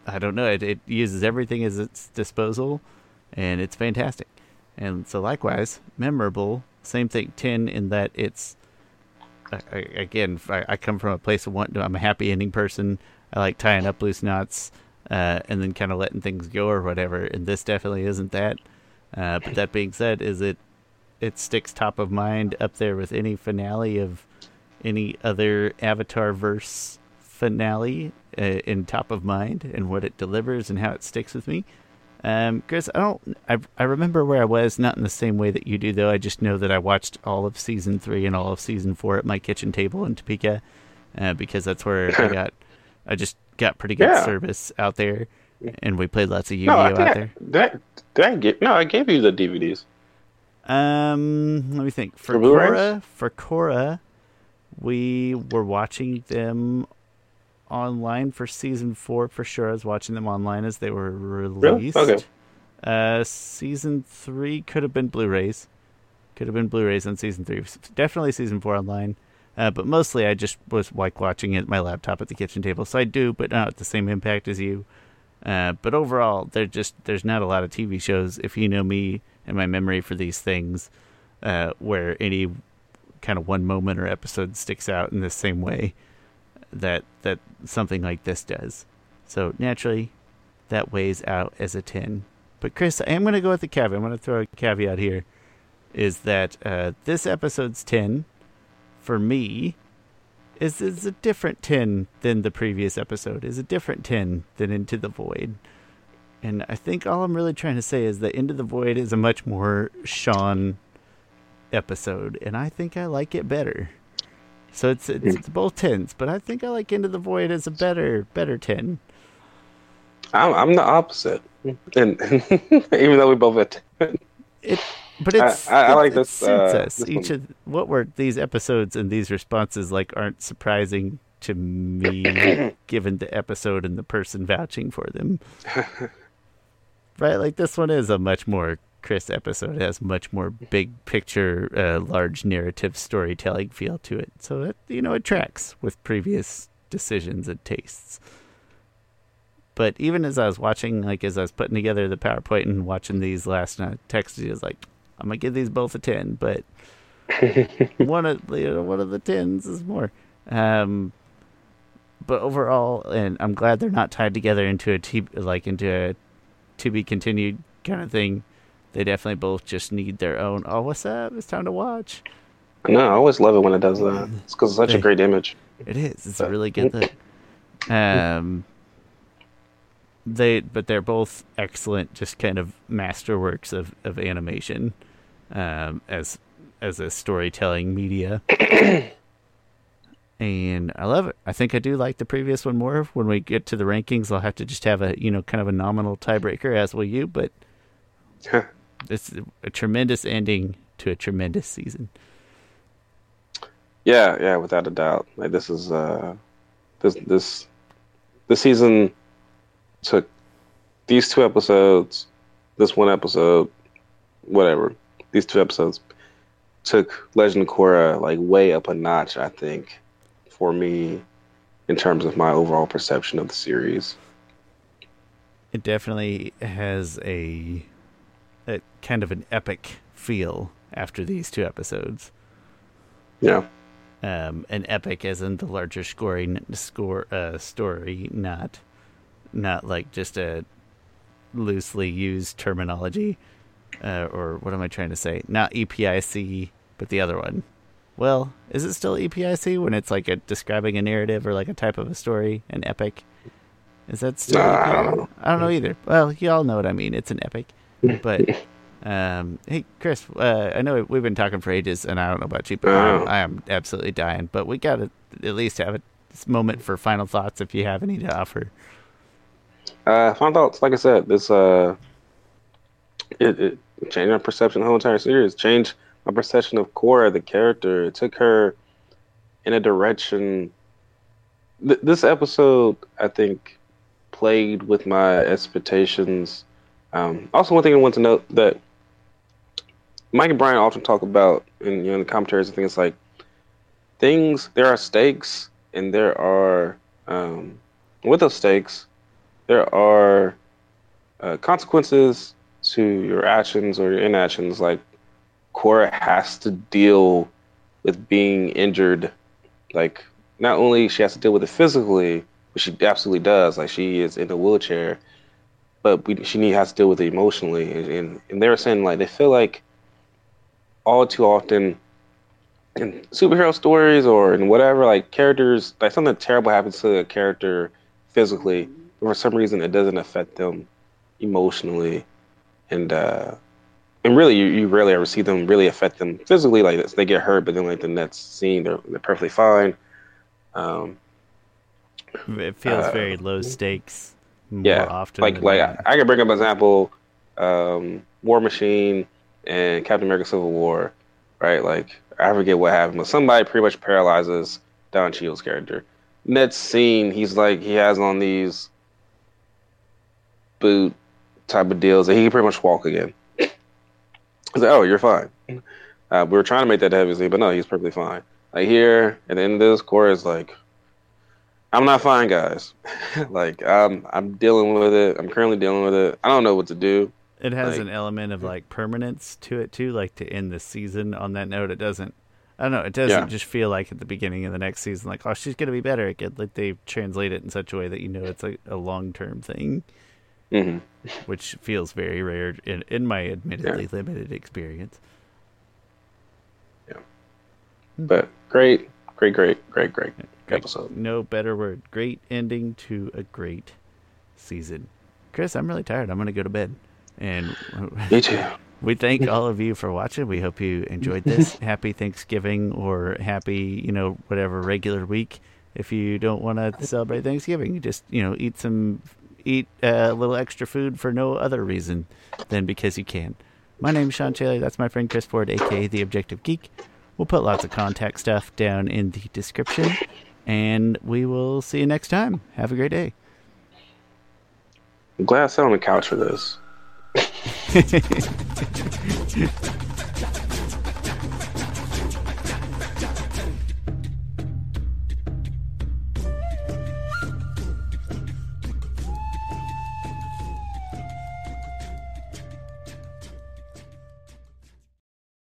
i don't know it, it uses everything as its disposal and it's fantastic and so likewise memorable same thing, 10 in that it's again, I, I, come from a place of wanting. I'm a happy ending person. I like tying up loose knots uh, and then kind of letting things go or whatever. And this definitely isn't that. Uh, but that being said, is it it sticks top of mind up there with any finale of any other Avatar verse finale uh, in top of mind and what it delivers and how it sticks with me. Um, Chris, I don't. I I remember where I was, not in the same way that you do, though. I just know that I watched all of season three and all of season four at my kitchen table in Topeka, uh, because that's where I [LAUGHS] got. I just got pretty good yeah. service out there, and we played lots of Yu-Gi-Oh no, out there. That did I get? No, I gave you the DVDs. Um, let me think. For, for Korra, for Korra, we were watching them online for season four for sure. I was watching them online as they were released. Really? Okay. Uh, season three could have been Blu-rays. Could have been Blu-rays on season three. Definitely season four online. Uh, but mostly I just was like watching it my laptop at the kitchen table. So I do, but not the same impact as you. Uh, but overall, there just there's not a lot of TV shows. If you know me and my memory for these things, uh, where any kind of one moment or episode sticks out in the same way that that something like this does. So naturally, that weighs out as a 10. But Chris, I am going to go with the caveat. I'm going to throw a caveat here. Is that uh, this episode's 10 for me is is a different tin than the previous episode. Is a different tin than Into the Void. And I think all I'm really trying to say is that Into the Void is a much more Sean episode, and I think I like it better. So it's, it's, it's both tens, but I think I like Into the Void as a better better tin. I'm I'm the opposite, and [LAUGHS] even though we both ten. It, but it's I, I, I like this. Uh, this Each one. of what were these episodes and these responses like aren't surprising to me, [COUGHS] given the episode and the person vouching for them. [LAUGHS] right, like this one is a much more Chris episode has much more big picture, uh, large narrative storytelling feel to it. So that you know, it tracks with previous decisions and tastes. But even as I was watching, like as I was putting together the PowerPoint and watching these last night, texted was like, I'm gonna give these both a ten, but [LAUGHS] one of you know, one of the tens is more. Um, but overall, and I'm glad they're not tied together into a t- like into a to be continued kind of thing they definitely both just need their own. Oh, what's up? It's time to watch. No, I always love it when it does that. It's because it's such a great image. It is. It's a really good thing. Um, they, but they're both excellent, just kind of masterworks of of animation, um, as as a storytelling media. [COUGHS] and I love it. I think I do like the previous one more. When we get to the rankings, I'll have to just have a you know kind of a nominal tiebreaker, as will you. But [LAUGHS] It's a tremendous ending to a tremendous season. Yeah, yeah, without a doubt. Like this is uh this this this season took these two episodes, this one episode, whatever. These two episodes took Legend of Korra like way up a notch, I think, for me in terms of my overall perception of the series. It definitely has a a kind of an epic feel after these two episodes. Yeah. Um, an epic as in the larger scoring score uh, story, not not like just a loosely used terminology. Uh, or what am I trying to say? Not EPIC, but the other one. Well, is it still EPIC when it's like a describing a narrative or like a type of a story, an epic? Is that still? Nah, I don't know. I don't know either. Well, you all know what I mean. It's an epic [LAUGHS] but Um, hey, Chris, uh, I know we've been talking for ages, and I don't know about you, but Oh. I am absolutely dying. But we got to at least have a moment for final thoughts if you have any to offer. Uh, final thoughts. Like I said, this uh, it, it changed my perception the whole entire series. Changed my perception of Korra, the character. It took her in a direction. Th- this episode, I think, played with my expectations. Um, also, one thing I want to note that Mike and Bryan often talk about in you know the commentaries. Think it's like things. There are stakes, and there are um, with those stakes there are uh, consequences to your actions or your inactions. Like Korra has to deal with being injured. Like not only she has to deal with it physically, which she absolutely does. Like she is in a wheelchair, but we, she need, has to deal with it emotionally. And, and and they were saying like they feel like all too often in superhero stories or in whatever like characters like something terrible happens to a character physically but for some reason it doesn't affect them emotionally and uh and really you, you rarely ever see them really affect them physically like this they get hurt but then like the next scene they're, they're perfectly fine um It feels Uh, very low stakes more yeah often. like like. I, I can bring up an example um war machine and captain america civil war right like i forget what happened but somebody pretty much paralyzes don Cheadle's character next scene he's like he has on these boot type of deals that he can pretty much walk again I was like, oh you're fine uh, we were trying to make that heavy scene but no he's perfectly fine like here at the end of this Korra is like I'm not fine, guys. [LAUGHS] like I'm I'm dealing with it. I'm currently dealing with it. I don't know what to do. It has Like- an element of like permanence to it too, like to end the season on that note. It doesn't. I don't know. It doesn't Yeah. just feel like at the beginning of the next season, like oh, she's gonna be better. Like they translate it in such a way that you know it's like a long term thing, hmm which feels very rare in in my admittedly limited experience. Yeah. But great, great, great, great, great Great. episode. No better word. Great ending to a great season. Chris, I'm really tired. I'm gonna go to bed. And [LAUGHS] Me too. We thank all of you for watching. We hope you enjoyed this. [LAUGHS] happy Thanksgiving or happy, you know, whatever regular week. If you don't want to celebrate Thanksgiving, just, you know, eat some, eat uh, a little extra food for no other reason than because you can. My name's Sean Taylor. That's my friend Chris Ford, aka The Objective Geek. We'll put lots of contact stuff down in the description, and we will see you next time. Have a great day. I'm glad I sat on the couch for this. [LAUGHS]